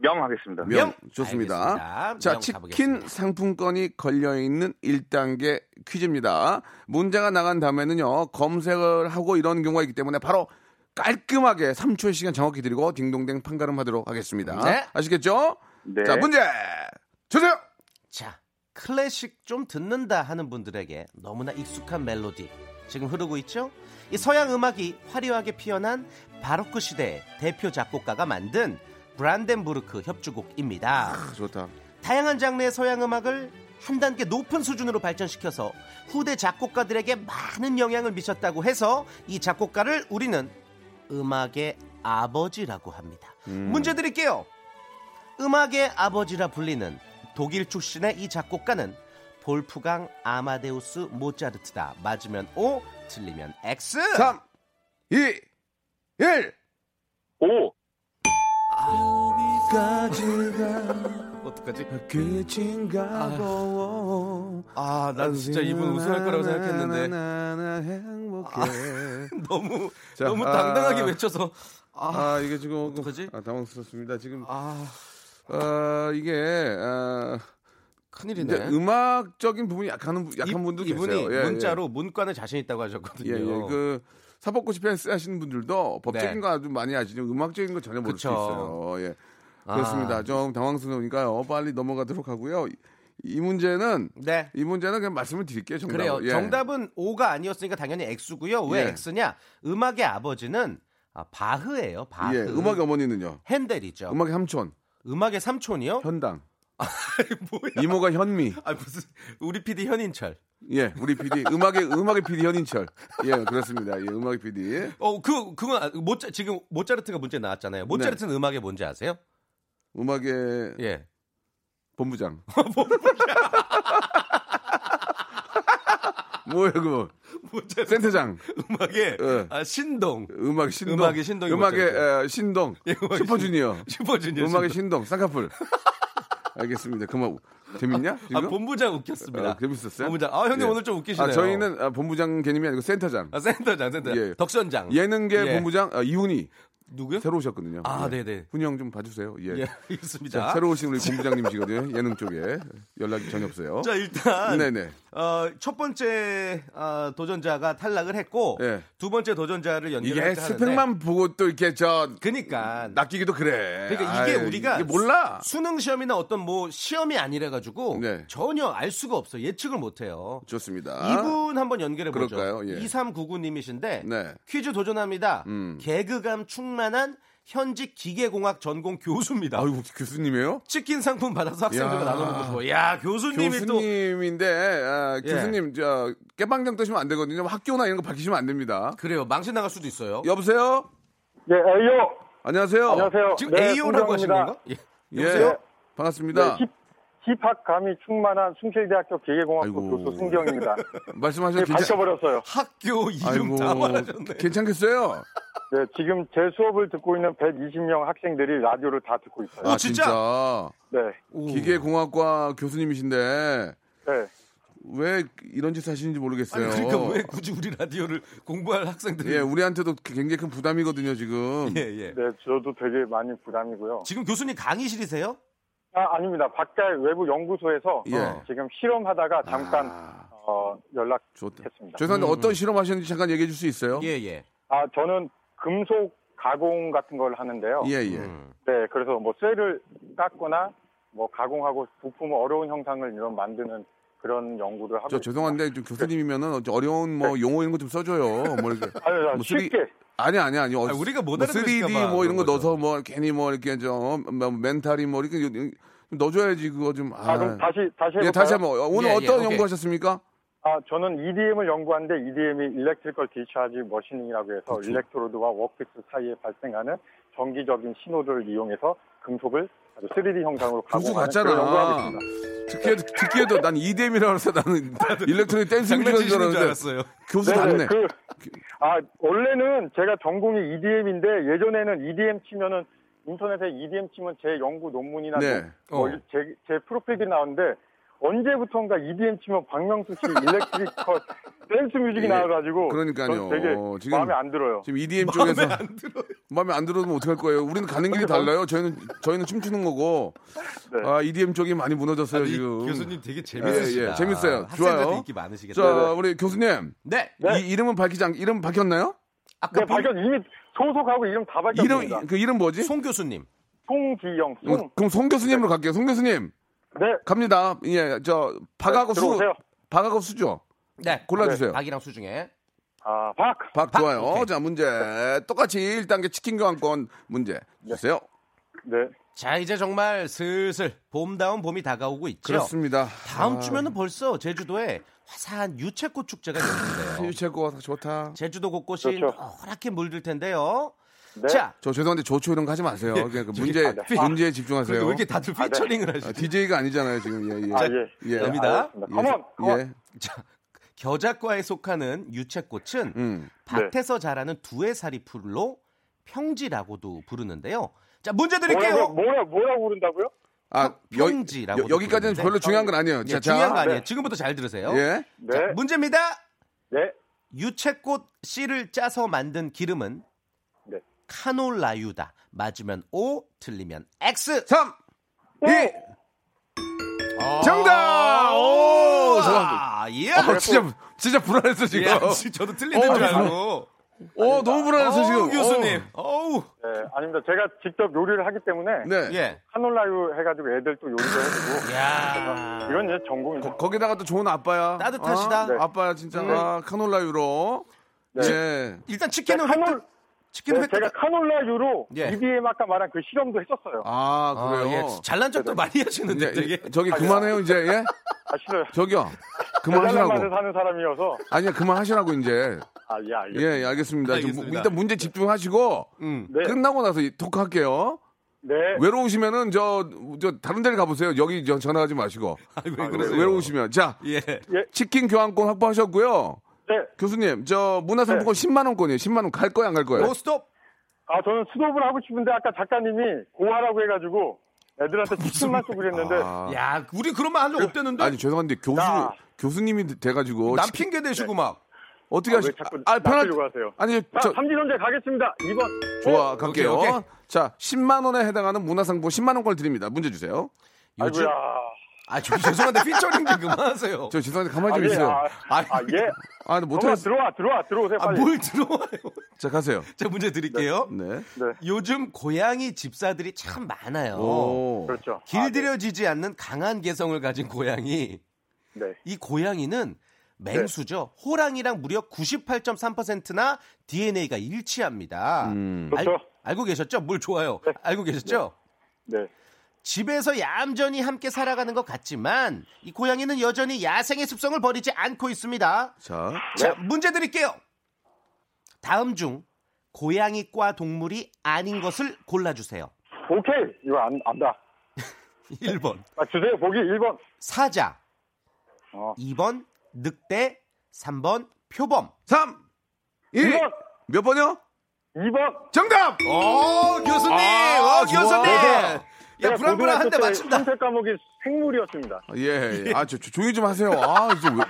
S4: 명 하겠습니다.
S1: 명,
S3: 명.
S1: 좋습니다.
S3: 알겠습니다.
S1: 자,
S3: 명
S1: 치킨
S3: 가보겠습니다.
S1: 상품권이 걸려있는 1단계 퀴즈입니다. 문제가 나간 다음에는요, 검색을 하고 이런 경우가 있기 때문에 바로 깔끔하게 3초의 시간 정확히 드리고 딩동댕 판가름 하도록 하겠습니다.
S3: 네.
S1: 아시겠죠?
S4: 네.
S1: 자, 문제 주세요!
S3: 자, 클래식 좀 듣는다 하는 분들에게 너무나 익숙한 멜로디 지금 흐르고 있죠? 이 서양 음악이 화려하게 피어난 바로크 시대의 대표 작곡가가 만든 브란덴부르크 협주곡입니다.
S1: 아, 좋다.
S3: 다양한 장르의 서양 음악을 한 단계 높은 수준으로 발전시켜서 후대 작곡가들에게 많은 영향을 미쳤다고 해서 이 작곡가를 우리는 음악의 아버지라고 합니다. 문제 드릴게요. 음악의 아버지라 불리는 독일 출신의 이 작곡가는 볼프강 아마데우스 모차르트다. 맞으면 O, 틀리면 X.
S1: 3, 2, 1!
S4: 오!
S3: 어떡하지?
S1: 끝인가 보
S3: 아, 난 진짜 이분 우승할 거라고 생각했는데
S1: 행복해.
S3: 너무
S1: 자,
S3: 너무
S1: 아.
S3: 당당하게 외쳐서
S1: 아, 이게 지금
S3: 어떡하지?
S1: 아, 당황스럽습니다. 지금
S3: 아,
S1: 어, 이게 어,
S3: 큰일이네.
S1: 이제 음악적인 부분이 약한 분- 약한
S3: 이-
S1: 분도
S3: 이분이
S1: 계세요. 예,
S3: 문자로 문과는 자신 있다고
S1: 예,
S3: 하셨거든요.
S1: 예, 예. 그 사법고시 펜스 하시는 분들도 법적인
S3: 네.
S1: 거 아주 많이 아시죠. 음악적인 거 전혀 모를 수
S3: 그쵸.
S1: 있어요. 예.
S3: 아.
S1: 그렇습니다. 좀 당황스러우니까요. 빨리 넘어가도록 하고요. 이, 이 문제는
S3: 네.
S1: 이 문제는 그냥 말씀을 드릴게요. 정답.
S3: 그래요.
S1: 예.
S3: 정답은 O가 아니었으니까 당연히 X고요. 왜
S1: 예.
S3: X냐? 음악의 아버지는 아, 바흐예요. 바흐.
S1: 예, 음악의 어머니는요.
S3: 핸델이죠.
S1: 음악의 삼촌,
S3: 음악의 삼촌이요?
S1: 현당.
S3: 뭐야?
S1: 이모가 현미.
S3: 아 무슨 우리 PD 현인철.
S1: 예, 우리 PD. 음악의 음악의 PD 현인철. 예, 그렇습니다. 예, 음악의 PD.
S3: 어, 그 그건 아- 모짜 지금 모차르트가 문제 나왔잖아요. 모차르트는 음악의 뭔지 아세요?
S1: 음악의
S3: 예.
S1: 본부장. 뭐예요, 그거?
S3: 모차르트
S1: 센터장.
S3: 음악의
S1: 예.
S3: 아, 신동.
S1: 음악 신동.
S3: 음악의 신동이
S1: 음악의? 에, 신동.
S3: 예, 음악의
S1: 슈퍼주니어.
S3: 슈퍼주니어.
S1: 음악의
S3: 신동.
S1: 신동. 쌍꺼풀. 알겠습니다. 그만. 재밌냐? 지금?
S3: 아, 본부장 웃겼습니다.
S1: 어, 재밌었어요?
S3: 본부장. 아, 형님
S1: 예.
S3: 오늘 좀 웃기시네요.
S1: 아, 저희는 아, 본부장 개념이 아니고 센터장.
S3: 아, 센터장, 센터.
S1: 예.
S3: 덕선장.
S1: 예능계
S3: 예.
S1: 본부장 아, 이훈이
S3: 누구요?
S1: 새로 오셨거든요.
S3: 아,
S1: 예.
S3: 네네.
S1: 훈이 형 좀 봐주세요. 예.
S3: 예, 알겠습니다.
S1: 자, 새로 오신 우리 본부장님이시거든요. 예능 쪽에 연락이 전혀 없어요.
S3: 자, 일단
S1: 네네.
S3: 어, 첫 번째 어, 도전자가 탈락을 했고
S1: 예.
S3: 두 번째 도전자를
S1: 이게
S3: 연결을
S1: 스펙만 보고 또 이렇게 저
S3: 그니까
S1: 낚이기도 그래.
S3: 그러니까 이게
S1: 아이,
S3: 우리가
S1: 이게 몰라.
S3: 수능 시험이나 어떤 뭐 시험이 아니라 가지고
S1: 네.
S3: 전혀 알 수가 없어 예측을 못 해요.
S1: 좋습니다.
S3: 이분 한번 연결해 보죠.
S1: 그럴까요? 예.
S3: 2399님이신데
S1: 네.
S3: 퀴즈 도전합니다.
S1: 음.
S3: 개그감 충만 한 현직 기계공학 전공 교수입니다.
S1: 아유 교수님이에요?
S3: 치킨 상품 받아서 학생들과
S1: 야.
S3: 나눠 먹고 싶어. 야 교수님이 또
S1: 교수님인데 아,
S3: 예.
S1: 교수님 저 깨방정 뜨시면 안 되거든요. 학교나 이런 거 밝히시면 안 됩니다.
S3: 그래요. 망신 나갈 수도 있어요.
S1: 여보세요?
S4: 네, 에이요.
S1: 안녕하세요.
S4: 안녕하세요.
S3: 지금
S4: 네,
S3: A오라고 하신. 건가? 예.
S1: 예.
S3: 여보세요?
S1: 반갑습니다.
S4: 네, 힙, 힙합 감이 충만한 숭실대학교 기계공학부
S1: 아이고.
S4: 교수 승경입니다.
S1: 말씀하셔도
S4: 네,
S1: 괜찮...
S4: 밝혀버렸어요.
S3: 학교 이름 다 말하셨네.
S1: 괜찮겠어요?
S4: 네, 지금 제 수업을 듣고 있는 120명 학생들이 라디오를 다 듣고 있어요.
S3: 오, 진짜?
S4: 네,
S1: 기계공학과 교수님이신데
S4: 네.
S1: 왜 이런 짓 하시는지 모르겠어요.
S3: 아니, 그러니까 왜 굳이 우리 라디오를 공부할 학생들이
S1: 예, 우리한테도 굉장히 큰 부담이거든요, 지금.
S3: 예, 예.
S4: 네, 저도 되게 많이 부담이고요.
S3: 지금 교수님 강의실이세요?
S4: 아, 아닙니다. 바깥 외부 연구소에서
S1: 예.
S4: 지금 실험하다가 잠깐
S1: 아.
S4: 어, 연락했습니다.
S1: 죄송한데
S3: 음.
S1: 어떤 실험 하셨는지 잠깐 얘기해 줄 수 있어요?
S3: 예, 예.
S4: 아, 저는 금속 가공 같은 걸 하는데요.
S1: 예, 예.
S3: 음.
S4: 네, 그래서 뭐 쇠를 깎거나 뭐 가공하고 부품 어려운 형상을 이런 만드는 그런 연구를 하고
S1: 저. 죄송한데 좀 교수님이면은 어려운 뭐 용어 이런 거 좀 써줘요. 뭐 이렇게.
S4: 아니, 아니,
S1: 뭐 three-
S4: 쉽게
S1: 아니 아니 아니. 어,
S3: 아, 우리가
S1: 못뭐
S3: 알아들을까
S1: 3D 봐뭐 이런 거
S3: 그런
S1: 넣어서 뭐 괜히 뭐 이렇게 좀 뭐 metal이 뭐 이렇게 좀 넣어줘야지 그거 좀.
S4: 아, 그럼 다시 다시 해볼까요?
S1: 예, 다시 한번 오늘
S3: 예, 예,
S1: 어떤
S3: 오케이.
S1: 연구하셨습니까?
S4: 아, 저는 EDM을 연구하는데 EDM이 electrical discharge machine이라고 해서
S1: 그렇죠.
S4: electrode와 workpiece 사이에 발생하는 전기적인 신호를 이용해서 금속을 아주 3D 형상으로 가공하는 그런 연구를 하고
S1: 같잖아.
S4: 있습니다.
S1: 듣기에도 듣기에도 난 EDM이라고 해서 나는 electronic dance music인 줄
S3: 알았어요.
S1: 교수
S4: 네네,
S1: 같네.
S4: 그, 아, 원래는 제가 전공이 EDM인데 예전에는 EDM 치면은 인터넷에 EDM 치면 제 연구 논문이나
S1: 네.
S4: 뭐
S3: 어.
S4: 제, 제 프로필이 나오는데 언제부턴가 EDM 치면 박명수 씨 일렉트리컬 댄스 뮤직이
S1: 예,
S4: 나와가지고
S1: 그러니까요.
S4: 전 되게
S1: 지금
S4: 마음에 안 들어요.
S1: 지금 EDM 쪽에서 마음에 안 들어도 어떡할 거예요? 우리는 가는 길이 달라요. 저희는 저희는 춤추는 거고.
S4: 네.
S1: 아 EDM 쪽이 많이 무너졌어요
S3: 아니,
S1: 지금.
S3: 교수님 되게
S1: 예,
S3: 재밌으시다.
S1: 예, 재밌어요.
S3: 학생들한테
S1: 좋아요.
S3: 인기 많으시겠다.
S1: 자 우리 교수님
S3: 네.
S4: 네.
S1: 이 이름은 밝히지 않 이름 밝혔나요?
S3: 아까
S4: 네, 밝혔 이미 소속하고 이름 다 밝혔습니다.
S1: 이름 그 이름 뭐지?
S3: 송 교수님.
S4: 송기영,
S1: 어,
S4: 송.
S1: 그럼 송 교수님으로 갈게요. 송 교수님
S4: 네,
S1: 갑니다. 예, 저 박하고 수
S4: 들어오세요.
S1: 박하고 수죠.
S3: 네.
S1: 골라주세요.
S3: 박이랑 수 중에.
S4: 아, 박.
S1: 박
S3: 박,
S1: 좋아요.
S3: 오케이.
S1: 자 문제 똑같이 1단계 치킨 교환권 문제 주세요.
S4: 네.
S3: 자, 이제 정말 슬슬 봄다운 봄이 다가오고 있죠.
S1: 그렇습니다.
S3: 다음
S1: 아,
S3: 주면은 벌써 제주도에 화사한 유채꽃 축제가 열리는데요.
S1: 유채꽃 좋다.
S3: 제주도 곳곳이
S4: 그렇죠.
S3: 노랗게 물들 텐데요.
S4: 네.
S3: 자,
S1: 저 죄송한데 조초 이런 거 하지 마세요. 그냥 그 문제
S4: 아, 네.
S1: 문제에 집중하세요.
S3: 그래도 왜 이렇게 다들 피처링을
S1: 아,
S3: 하시죠?
S1: DJ가 아니잖아요 지금. 예, 예.
S4: 아, 예.
S1: 예.
S3: 갑니다.
S4: 알겠습니다. come on, come on.
S1: 예.
S3: 자, 겨자과에 속하는 유채꽃은
S1: 음.
S3: 밭에서 자라는 두해살이 풀로 평지라고도 부르는데요. 자, 문제 드릴게요.
S4: 뭐라고, 뭐라, 뭐라고 부른다고요?
S1: 아,
S3: 평지라고.
S1: 여, 기까지는 별로 중요한 건 아니에요.
S3: 예,
S1: 자,
S3: 중요한 거
S1: 자.
S3: 아니에요. 지금부터 잘 들으세요.
S1: 예.
S4: 네.
S3: 자, 문제입니다.
S4: 네.
S3: 유채꽃 씨를 짜서 만든 기름은
S4: 네.
S3: 카놀라유다. 맞으면 O, 틀리면 X.
S1: 3 2 정답! 오! 잠깐만.
S3: 아, 예.
S1: 아, 진짜 진짜 불안했어 지금.
S3: 예, 저도 틀리는
S1: 어,
S3: 줄 알고.
S1: 어, 너무 불안했어 지금.
S3: 어우, 교수님.
S1: 어.
S3: 어우.
S4: 네, 아닙니다. 제가 직접 요리를 하기 때문에
S1: 네.
S3: 예.
S4: 카놀라유 해가지고 애들 또 요리도 해주고
S3: 야.
S4: 이건 이제 전공이죠.
S1: 거기다가 또 좋은 아빠야.
S3: 따뜻하시다.
S1: 어?
S4: 네.
S1: 아빠야 진짜.
S4: 네.
S1: 아, 카놀라유로.
S4: 네.
S1: 예.
S3: 일단 치킨은
S4: 네, 카놀-.
S3: 치킨은
S4: 네. 제가 카놀라유로
S3: 예.
S4: EDM 아까 말한 그 실험도 했었어요.
S1: 아,
S3: 아,
S1: 그래요.
S3: 예. 잘난 척도 많이 하시는데 되게.
S1: 저기 그만해요 이제. 예?
S4: 아, 싫어요.
S1: 저기요. 그만하시라고.
S4: 사는 사람이어서.
S1: 아니야, 그만하시라고 이제.
S4: 아, 예,
S1: 예,
S4: 알겠습니다.
S1: 예, 알겠습니다. 좀
S3: 알겠습니다.
S1: 일단 문제 집중하시고
S3: 음.
S4: 네.
S1: 끝나고 나서 이 토크할게요.
S4: 네.
S1: 외로우시면은 저, 저 다른 데를 가보세요. 여기 저 전화하지 마시고.
S3: 왜
S1: 외-
S3: 그러세요?
S1: 외로우시면 자
S3: 예.
S1: 치킨 교환권 확보하셨고요.
S4: 네.
S1: 교수님 저 문화상품권 10만 원권이에요. 10만 원 갈 거야 안 갈 거예요?
S3: 오 스톱.
S4: 아, 저는 수도업을 하고 싶은데 아까 작가님이 고하라고 해가지고 애들한테 치킨만 쏘고 그랬는데
S1: 아,
S3: 야, 우리 그런 말 한 적 없댔는데.
S1: 아니 죄송한데 교수
S4: 야.
S1: 교수님이 돼가지고
S3: 남
S1: 치킨-
S3: 핑계 대시고 막.
S1: 어떻게
S4: 아,
S1: 하시?
S4: 왜 자꾸
S1: 아 편할
S4: 낚으려고 하세요?
S1: 아니
S4: 자,
S1: 저
S4: 삼진원제 가겠습니다. 2번.
S1: 좋아 갈게요.
S3: 오케이, 오케이.
S1: 자 10만 원에 해당하는 문화상품 10만 원권을 드립니다. 문제 주세요.
S3: 요즘
S4: 아이고야.
S3: 아, 저 죄송한데 피처링 좀 그만하세요.
S1: 저 죄송한데 가만히
S4: 아,
S1: 좀
S4: 예,
S1: 있어요.
S4: 아,
S3: 아이,
S4: 아, 예.
S1: 아 근데 못하겠어.
S4: 들어와, 들어와, 들어오세요,
S3: 아,
S4: 빨리.
S3: 뭘 들어와요.
S1: 자 가세요.
S3: 자, 문제 드릴게요.
S1: 네.
S4: 네,
S3: 요즘 고양이 집사들이 참 많아요.
S1: 오.
S4: 그렇죠. 아,
S3: 길들여지지 않는 강한 개성을 가진 고양이.
S4: 네. 네.
S3: 이 고양이는 맹수죠. 호랑이랑 무려 98.3%나 DNA가 일치합니다.
S1: 음.
S3: 알,
S4: 그렇죠.
S3: 알 고 계셨죠? 물 좋아요.
S4: 네.
S3: 알고 계셨죠?
S4: 네.
S3: 집에서 얌전히 함께 살아가는 것 같지만 이 고양이는 여전히 야생의 습성을 버리지 않고 있습니다.
S1: 자
S3: 자, 문제 드릴게요. 다음 중 고양이과 동물이 아닌 것을 골라주세요.
S4: 오케이. 이거 안, 안다.
S3: 1번
S4: 아, 주세요. 보기 1번.
S3: 사자,
S4: 어.
S3: 2번 늑대, 3번 표범.
S1: 3 2
S4: 2번.
S1: 몇 번이요?
S4: 2번.
S1: 정답.
S3: 오 교수님,
S1: 아,
S3: 오. 교수님.
S4: 제가
S3: 불안불안 한대
S4: 고등학교 때
S3: 맞춘다.
S4: 선택 과목이 생물이었습니다.
S1: 예, 예. 아, 저, 저 조용히 좀 하세요. 아, 이제 왜.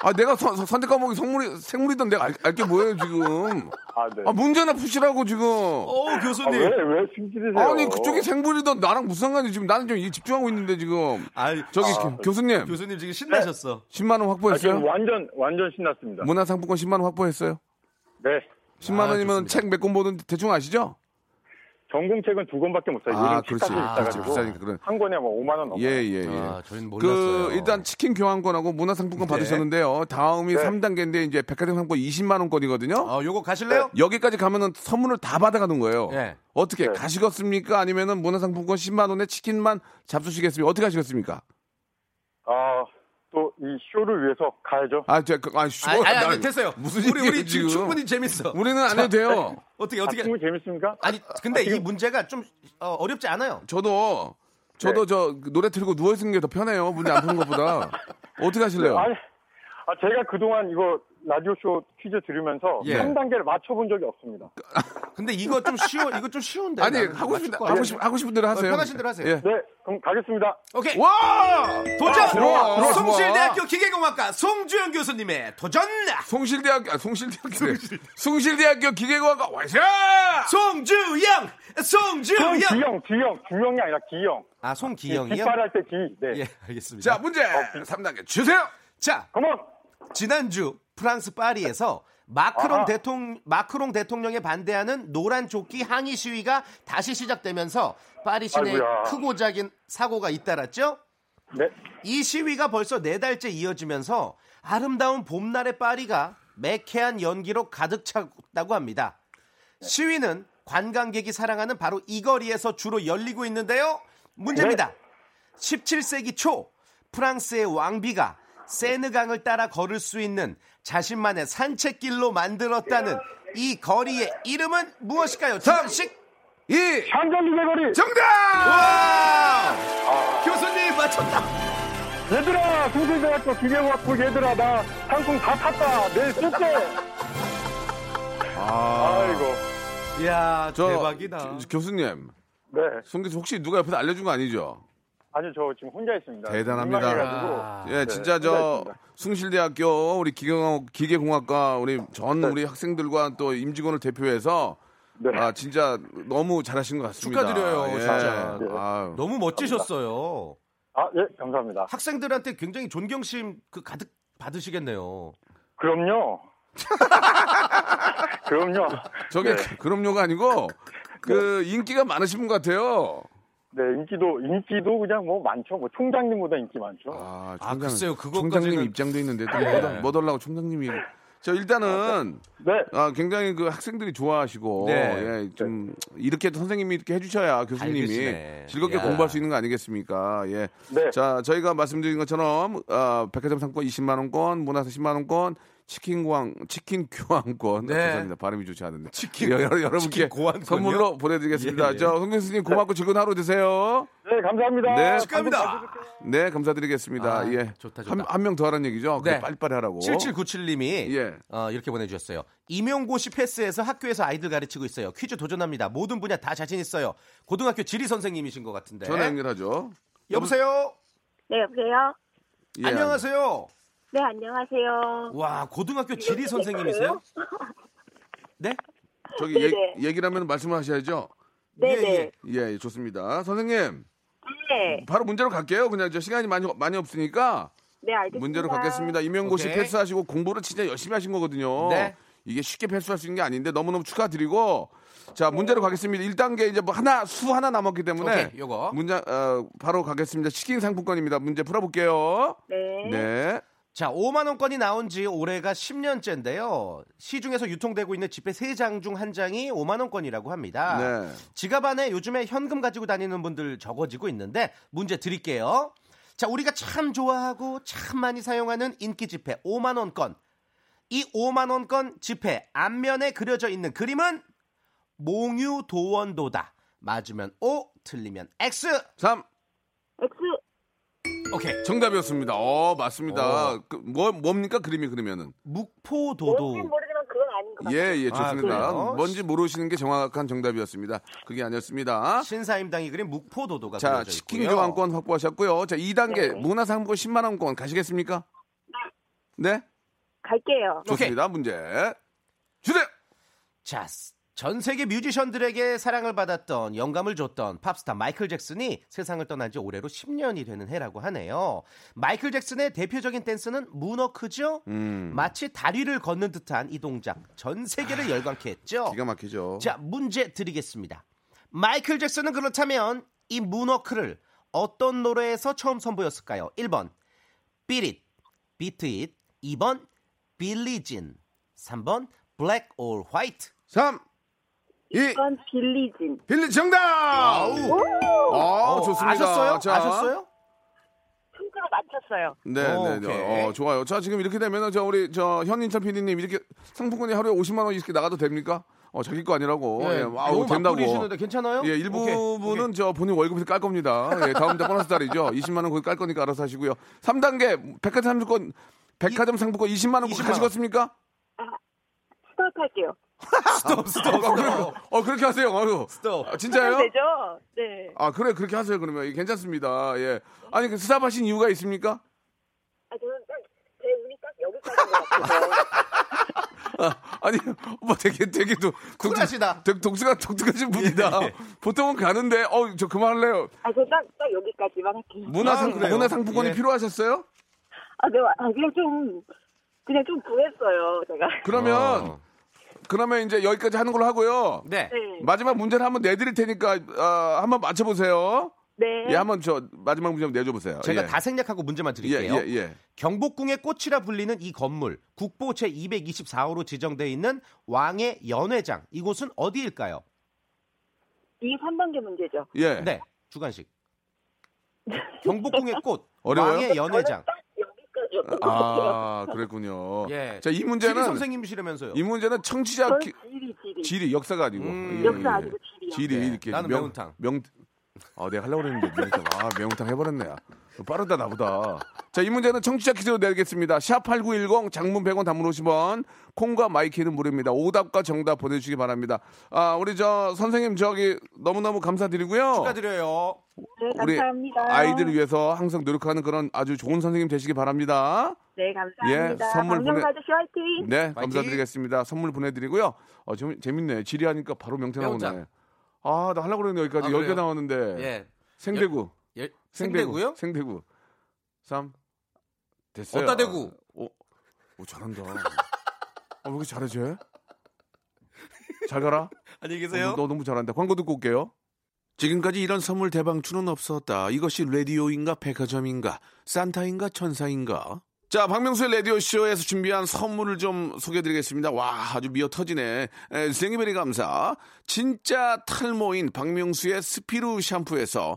S1: 아, 내가 선, 선- 선택 과목이 성물이, 생물이던 내가 알, 알게 뭐예요, 지금.
S4: 아, 네.
S1: 아, 문제나 푸시라고, 지금.
S3: 어,
S4: 아,
S3: 교수님.
S4: 왜, 왜 숨기세요?
S1: 아니, 그쪽이 생물이던 나랑 무슨 상관이 지금 나는 좀 이게 집중하고 있는데, 지금.
S3: 아이,
S1: 저기,
S4: 아,
S1: 교- 교수님.
S3: 교수님 지금 신나셨어.
S1: 10만원
S4: 아,
S1: 확보했어요?
S4: 지금 완전, 완전 신났습니다.
S1: 문화상품권 10만원 확보했어요?
S4: 네.
S1: 10만원이면
S3: 아, 좋습니다.
S1: 책몇 권 보는지 대충 아시죠?
S4: 전공책은 두 권밖에 못 사요.
S1: 아, 그렇지.
S4: 책값이
S1: 아. 비싸니까 그래.
S4: 한 권에 뭐 5만 원 넘어요.
S1: 예, 예, 예.
S3: 아, 저희는 몰랐어요.
S1: 그 일단 치킨 교환권하고 문화 상품권
S3: 네.
S1: 받으셨는데요. 다음이
S4: 네.
S1: 3단계인데 이제 백화점 상품 20만 원권이거든요.
S3: 어, 요거 가실래요?
S1: 여기까지 가면은 선물을 다 받아 가는 거예요.
S3: 네.
S1: 어떻게
S4: 네.
S1: 가시겠습니까? 아니면은 문화 상품권 10만 원에 치킨만 잡수시겠습니까? 어떻게 하시겠습니까?
S4: 아, 또 이 쇼를 위해서 가야죠.
S1: 아, 저, 그, 아, 쉬워.
S3: 아니, 아니,
S1: 나-
S3: 아니, 됐어요.
S1: 무슨
S3: 우리, 우리 지금 충분히 재밌어.
S1: 우리는 안 해도 돼요.
S3: 어떻게,
S4: 아,
S3: 어떻게.
S4: 친구 재밌습니까?
S3: 아니, 근데 이 문제가 좀 어, 어렵지 않아요.
S1: 저도 저도 저 노래 틀고 누워 있는 게 더 편해요. 문제 안 푸는 것보다. 어떻게 하실래요?
S4: 아니, 아, 제가 그동안 이거 라디오쇼 퀴즈 들으면서
S3: 예.
S4: 3단계를 맞춰본 적이 없습니다.
S3: 근데 이거 좀 쉬워, 이거 좀 쉬운데.
S1: 아니 하고 싶은
S3: 거
S1: 하고. 싶 하고 싶은 대로 하세요.
S3: 어, 편하신 대로 하세요.
S1: 예.
S4: 네, 그럼 가겠습니다.
S3: 오케이.
S1: 와!
S3: 도전!
S1: 아, 들어와, 들어와.
S3: 송실대학교 기계공학과 송주영 교수님의 도전!
S1: 송실대학교 아, 송실대학교 송실대학교 기계과가 와이샤!
S3: 송주영! 송주영!
S4: 기영, 기영, 주영이 아니라 기영.
S3: 아, 송기영이요?
S4: 깃발할 때 기. 네.
S3: 예, 알겠습니다.
S1: 자 문제 3단계 주세요.
S3: 자,
S4: 컴온!
S3: 지난주 프랑스 파리에서 마크롱
S4: 아하.
S3: 대통령 마크롱 대통령에 반대하는 노란 조끼 항의 시위가 다시 시작되면서 파리
S4: 아이고야.
S3: 크고 작은 사고가 잇따랐죠.
S4: 네.
S3: 이 시위가 벌써 네 달째 이어지면서 아름다운 봄날의 파리가 매캐한 연기로 가득 찼다고 합니다. 시위는 관광객이 사랑하는 바로 이 거리에서 주로 열리고 있는데요. 문제입니다. 17세기 초 프랑스의 왕비가 세느강을 따라 걸을 수 있는 자신만의 산책길로 만들었다는 이 거리의 이름은 무엇일까요? 잠식
S1: 2
S4: 샹젤리제 거리!
S1: 정답!
S3: 와! 교수님 맞췄다.
S4: 얘들아, 송실대학교 기계공학부 얘들아, 나 상품 다 탔다. 내일 쓸게.
S1: 아,
S4: 아이고.
S3: 이야
S1: 저
S3: 대박이다.
S1: 저, 교수님
S4: 네.
S1: 송 교수 혹시 누가 옆에서 알려준 거 아니죠?
S4: 아니, 저 지금 혼자 있습니다.
S1: 대단합니다.
S3: 아.
S1: 예,
S4: 네,
S1: 진짜 저
S4: 있습니다.
S1: 숭실대학교 우리 기계공학, 기계공학과 우리 전
S4: 네.
S1: 우리 학생들과 또 임직원을 대표해서
S4: 네.
S1: 아 진짜 너무 잘하신 것 같습니다.
S3: 축하드려요,
S1: 예.
S3: 진짜.
S1: 아유.
S3: 너무 멋지셨어요.
S4: 아, 예, 감사합니다.
S3: 학생들한테 굉장히 존경심 그 가득 받으시겠네요.
S4: 그럼요. 그럼요.
S1: 저게
S4: 네.
S1: 그럼요가 아니고 그 인기가 많으신 분 같아요.
S4: 네, 인기도, 인기도 그냥 뭐 많죠. 뭐 총장님보다 인기 많죠.
S1: 아,
S3: 아,
S1: 총장,
S3: 글쎄요, 그것까지는-
S1: 총장님 입장도 있는데 또
S3: 네.
S1: 뭐, 달- 뭐 달라고 총장님이. 저 일단은
S4: 네.
S1: 아, 굉장히 그 학생들이 좋아하시고
S3: 네.
S1: 예, 좀 이렇게 또 선생님이 이렇게 해주셔야 교수님이
S3: 알겠네.
S1: 즐겁게
S3: 야.
S1: 공부할 수 있는 거 아니겠습니까? 예.
S4: 네.
S1: 자, 저희가 말씀드린 것처럼 어, 백화점 상권 20만 원권, 문화상 10만 원권, 치킨 고항 치킨 교환권.
S3: 네.
S1: 죄송합니다. 발음이 좋지 않은데.
S3: 치킨-
S1: 여,
S3: 교환권이요?
S1: 선물로 보내드리겠습니다.
S3: 예, 예.
S1: 저홍 교수님 고맙고 즐거운 하루 되세요.
S4: 네, 감사합니다.
S1: 네.
S3: 축하합니다.
S1: 네, 감사드리겠습니다.
S3: 아,
S1: 예.
S3: 좋다, 좋다.
S1: 한, 한명더 하라는 얘기죠?
S3: 네.
S1: 네. 빨리빨리 하라고.
S3: 7797님이
S1: 예.
S3: 어, 이렇게 보내주셨어요. 임용고시 패스에서 학교에서 아이들 가르치고 있어요. 퀴즈 도전합니다. 모든 분야 다 자신 있어요. 고등학교 지리 선생님이신 것 같은데.
S1: 전화 연결하죠.
S3: 여보세요.
S7: 네, 여보세요?
S1: 예.
S3: 안녕하세요.
S7: 네, 안녕하세요.
S3: 와 고등학교 지리 선생님이세요? 네?
S1: 저기
S7: 네네.
S1: 얘, 얘기를 하면 말씀을 하셔야죠.
S7: 네네.
S3: 예,
S1: 예, 좋습니다. 선생님,
S7: 네.
S1: 바로 문제로 갈게요. 그냥 저 시간이 많이 많이 없으니까
S7: 네, 알겠습니다.
S1: 문제로 갖겠습니다. 임용고시
S3: 오케이.
S1: 패스하시고 공부를 진짜 열심히 하신 거거든요.
S3: 네.
S1: 이게 쉽게 패스할 수 있는 게 아닌데 너무너무 축하드리고 자 문제로 가겠습니다. 1단계 이제 뭐 하나 수 하나 남았기 때문에
S3: 오케이, 요거.
S1: 문제 어, 바로 가겠습니다. 치킨 상품권입니다. 문제 풀어볼게요.
S7: 네.
S1: 네.
S3: 자, 5만 원권이 나온 지 올해가 10년째인데요. 시중에서 유통되고 있는 지폐 3장 중 한 장이 5만 원권이라고 합니다.
S1: 네.
S3: 지갑 안에 요즘에 현금 가지고 다니는 분들 적어지고 있는데 문제 드릴게요. 자, 우리가 참 좋아하고 참 많이 사용하는 인기 지폐 5만 원권. 이 5만 원권 지폐 앞면에 그려져 있는 그림은 몽유도원도다. 맞으면 O, 틀리면 X.
S1: 3
S7: X.
S3: 오케이.
S1: 정답이었습니다. 어 맞습니다.
S3: 어.
S1: 그, 뭐 뭡니까 그림이 그러면은
S3: 묵포도도.
S7: 뭔지 모르지만 그건 아닌 같아요.
S1: 예, 예, 좋습니다.
S3: 그래요?
S1: 뭔지 모르시는 게 정확한 정답이었습니다. 그게 아니었습니다.
S3: 신사임당이 그린 묵포도도가
S1: 자,
S3: 그려져
S1: 치킨
S3: 있고요.
S1: 교환권 확보하셨고요. 자, 2단계
S7: 네.
S1: 문화상품권 10만 원권 가시겠습니까? 네.
S7: 갈게요.
S1: 좋습니다. 문제 주세요.
S3: 자, 전 세계 뮤지션들에게 사랑을 받았던 영감을 줬던 팝스타 마이클 잭슨이 세상을 떠난 지 올해로 10년이 되는 해라고 하네요. 마이클 잭슨의 대표적인 댄스는 문워크죠?
S1: 음.
S3: 마치 다리를 걷는 듯한 이 동작 전 세계를 열광케 했죠.
S1: 기가 막히죠.
S3: 자, 문제 드리겠습니다. 마이클 잭슨은 그렇다면 이 문워크를 어떤 노래에서 처음 선보였을까요? 1번 Beat It, Beat It 2번 Billie Jean 3번 Black or White
S1: 3 2
S7: 이건 빌리진.
S1: 빌리 정답! 아,
S3: 어,
S1: 좋습니다.
S3: 아셨어요?
S1: 자,
S3: 아셨어요?
S7: 맞췄어요.
S1: 네,
S3: 어,
S1: 네, 네. 어, 좋아요. 자, 지금 이렇게 되면은 저 우리 저 현인철 PD님 이렇게 상품권이 하루에 50만 원 이렇게 나가도 됩니까? 어, 자기 거 아니라고. 예, 아우,
S3: 너무
S1: 된다고.
S3: 막 뿌리시는데 괜찮아요?
S1: 예, 일부분은
S3: 오케이.
S1: 저 본인 월급에서 깔 겁니다. 예, 다음 달 보너스 달이죠. 20만 원 거기 깔 거니까 알아서 하시고요. 3단계 백화점 상품권 백화점 상품권 20만 원
S3: 20만 원.
S1: 가시겠습니까?
S7: 스톱할게요.
S3: 스톱 스톱
S1: 어, 그래,
S3: 스톱.
S1: 어, 그렇게 하세요. 아유.
S3: 스톱.
S1: 아, 진짜요?
S7: 되죠? 네.
S1: 아, 그래. 그렇게 하세요. 그러면. 예, 괜찮습니다. 예. 아니, 그 스탑하신 이유가 있습니까?
S7: 아, 저는 딱, 제 운이 딱 여기까지인 것 같아서.
S1: 아, 아니, 뭐 되게, 되게 또, 독특-
S3: 쿨하시다.
S1: 되게 독특한, 독특하신 분이다.
S3: 예, 예.
S1: 보통은 가는데, 어, 저 그만할래요.
S7: 아, 저 딱, 딱 여기까지만 할게요.
S1: 문화상,
S3: 아?
S1: 문화상품권이
S3: 예.
S1: 필요하셨어요?
S7: 아, 네, 아, 그냥 좀, 그냥 좀 구했어요, 제가.
S1: 그러면,
S3: 어.
S1: 그러면 이제 여기까지 하는 걸로 하고요.
S3: 네.
S7: 네.
S1: 마지막 문제를 한번 내드릴 테니까, 아, 한번 맞춰보세요.
S7: 네.
S1: 예, 한번 저, 마지막 문제 한번 내줘 보세요.
S3: 제가
S1: 예.
S3: 다 생략하고 문제만
S1: 예,
S3: 드릴게요.
S1: 예, 예.
S3: 경복궁의 꽃이라 불리는 이 건물 국보 제 224호로 지정돼 있는 왕의 연회장 이곳은 어디일까요?
S7: 이 3단계 문제죠.
S1: 예.
S3: 네, 주간식. 경복궁의 꽃
S1: 어려워요?
S3: 왕의 연회장.
S1: 아. 그랬군요.
S3: 예.
S1: 자, 이
S3: 지리
S1: 문제는,
S3: 선생님이시라면서요.
S1: 이 문제는 청취자, 기-
S7: 지리, 지리.
S1: 지리, 역사가 아니고.
S3: 음.
S1: 예,
S7: 역사
S1: 예.
S7: 아니고 지리요.
S1: 지리
S3: 네.
S1: 이렇게
S3: 나는
S1: 명,
S3: 매운탕.
S1: 명 아, 내가 하려고 그랬는데 매운탕. 아, 매운탕 해버렸네. 빠르다 나보다. 자, 이 문제는 청취자 퀴즈로 내겠습니다. 샵8910 장문 100원 단문 50원 콩과 마이케이는 무료입니다. 오답과 정답 보내주시기 바랍니다. 아, 우리 저 선생님 저기 너무너무 감사드리고요.
S3: 축하드려요.
S7: 네,
S1: 우리
S7: 감사합니다.
S1: 아이들을 위해서 항상 노력하는 그런 아주 좋은 선생님 되시기 바랍니다.
S7: 네, 감사합니다.
S1: 예, 선물 보내-
S7: 아저씨 화이팅!
S1: 네,
S3: 파이팅!
S1: 감사드리겠습니다. 선물 보내드리고요. 어, 재, 재밌네. 지리하니까 바로 명태 나오네. 아, 나 하려고 그랬는데 여기까지
S3: 아,
S1: 10개
S3: 그래요?
S1: 나왔는데.
S3: 예.
S1: 생대구.
S3: 예.
S1: 생대구.
S3: 생대구요?
S1: 생대구. 3. 됐어요.
S3: 어따 대구.
S1: 오, 오 잘한다. 어, 왜 이렇게 잘해, 쟤? 잘 가라.
S3: 안녕히
S1: 어, 너, 너 너무 잘한다. 광고 듣고 올게요. 지금까지 이런 선물 대방출은 없었다. 이것이 라디오인가 백화점인가 산타인가 천사인가? 자, 박명수의 라디오쇼에서 준비한 선물을 좀 소개해드리겠습니다. 와, 아주 미어 터지네. 에, 생이베리 감사. 진짜 탈모인 박명수의 스피루 샴푸에서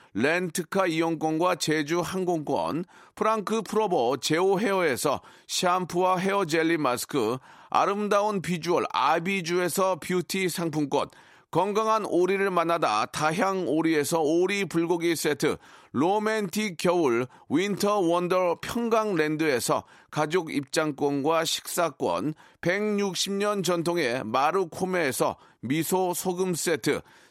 S1: 렌트카 이용권과 제주 항공권, 프랑크 프로보 제오 헤어에서 샴푸와 헤어 젤리 마스크, 아름다운 비주얼 아비주에서 뷰티 상품권, 건강한 오리를 만나다 다향 오리에서 오리 불고기 세트, 로맨틱 겨울 윈터 원더 평강랜드에서 가족 입장권과 식사권, 160년 전통의 마루코메에서 미소 소금 세트,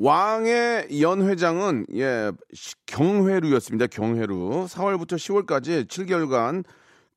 S1: 왕의 연회장은 예 시- 경회루였습니다. 경회루 4월부터 10월까지 7개월간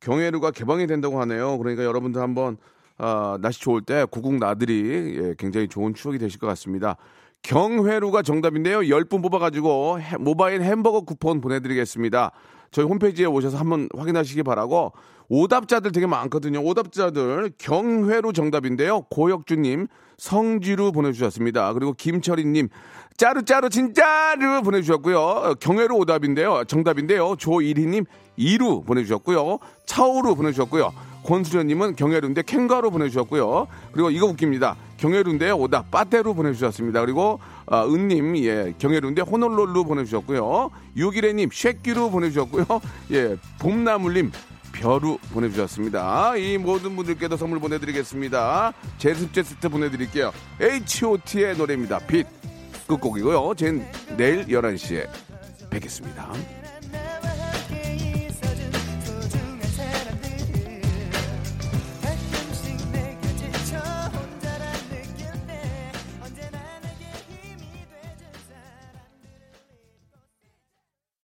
S1: 경회루가 개방이 된다고 하네요. 그러니까 여러분들 한번 아, 날씨 좋을 때 고국 나들이 예, 굉장히 좋은 추억이 되실 것 같습니다. 경회루가 정답인데요. 10분 뽑아가지고 해- 모바일 햄버거 쿠폰 보내드리겠습니다. 저희 홈페이지에 오셔서 한번 확인하시기 바라고 오답자들 되게 많거든요. 오답자들 경회로 정답인데요. 고혁주님, 성지루 보내주셨습니다. 그리고 김철희님, 짜루짜루 진짜루 보내주셨고요. 경회로 오답인데요. 정답인데요. 조일희님, 이루 보내주셨고요. 차오루 보내주셨고요. 권수련님은 경혜루인데 캥거루 보내주셨고요. 그리고 이거 웃깁니다. 경혜루인데요. 오다 빠떼루 보내주셨습니다. 그리고 아, 은님 예 경혜루인데 호놀롤루 보내주셨고요. 유기래님 쉐끼루 보내주셨고요. 예 봄나물님 벼루 보내주셨습니다. 이 모든 분들께도 선물 보내드리겠습니다. 제습제 세트 보내드릴게요. H.O.T의 노래입니다. 빛 끝곡이고요. 전 내일 11시에 뵙겠습니다.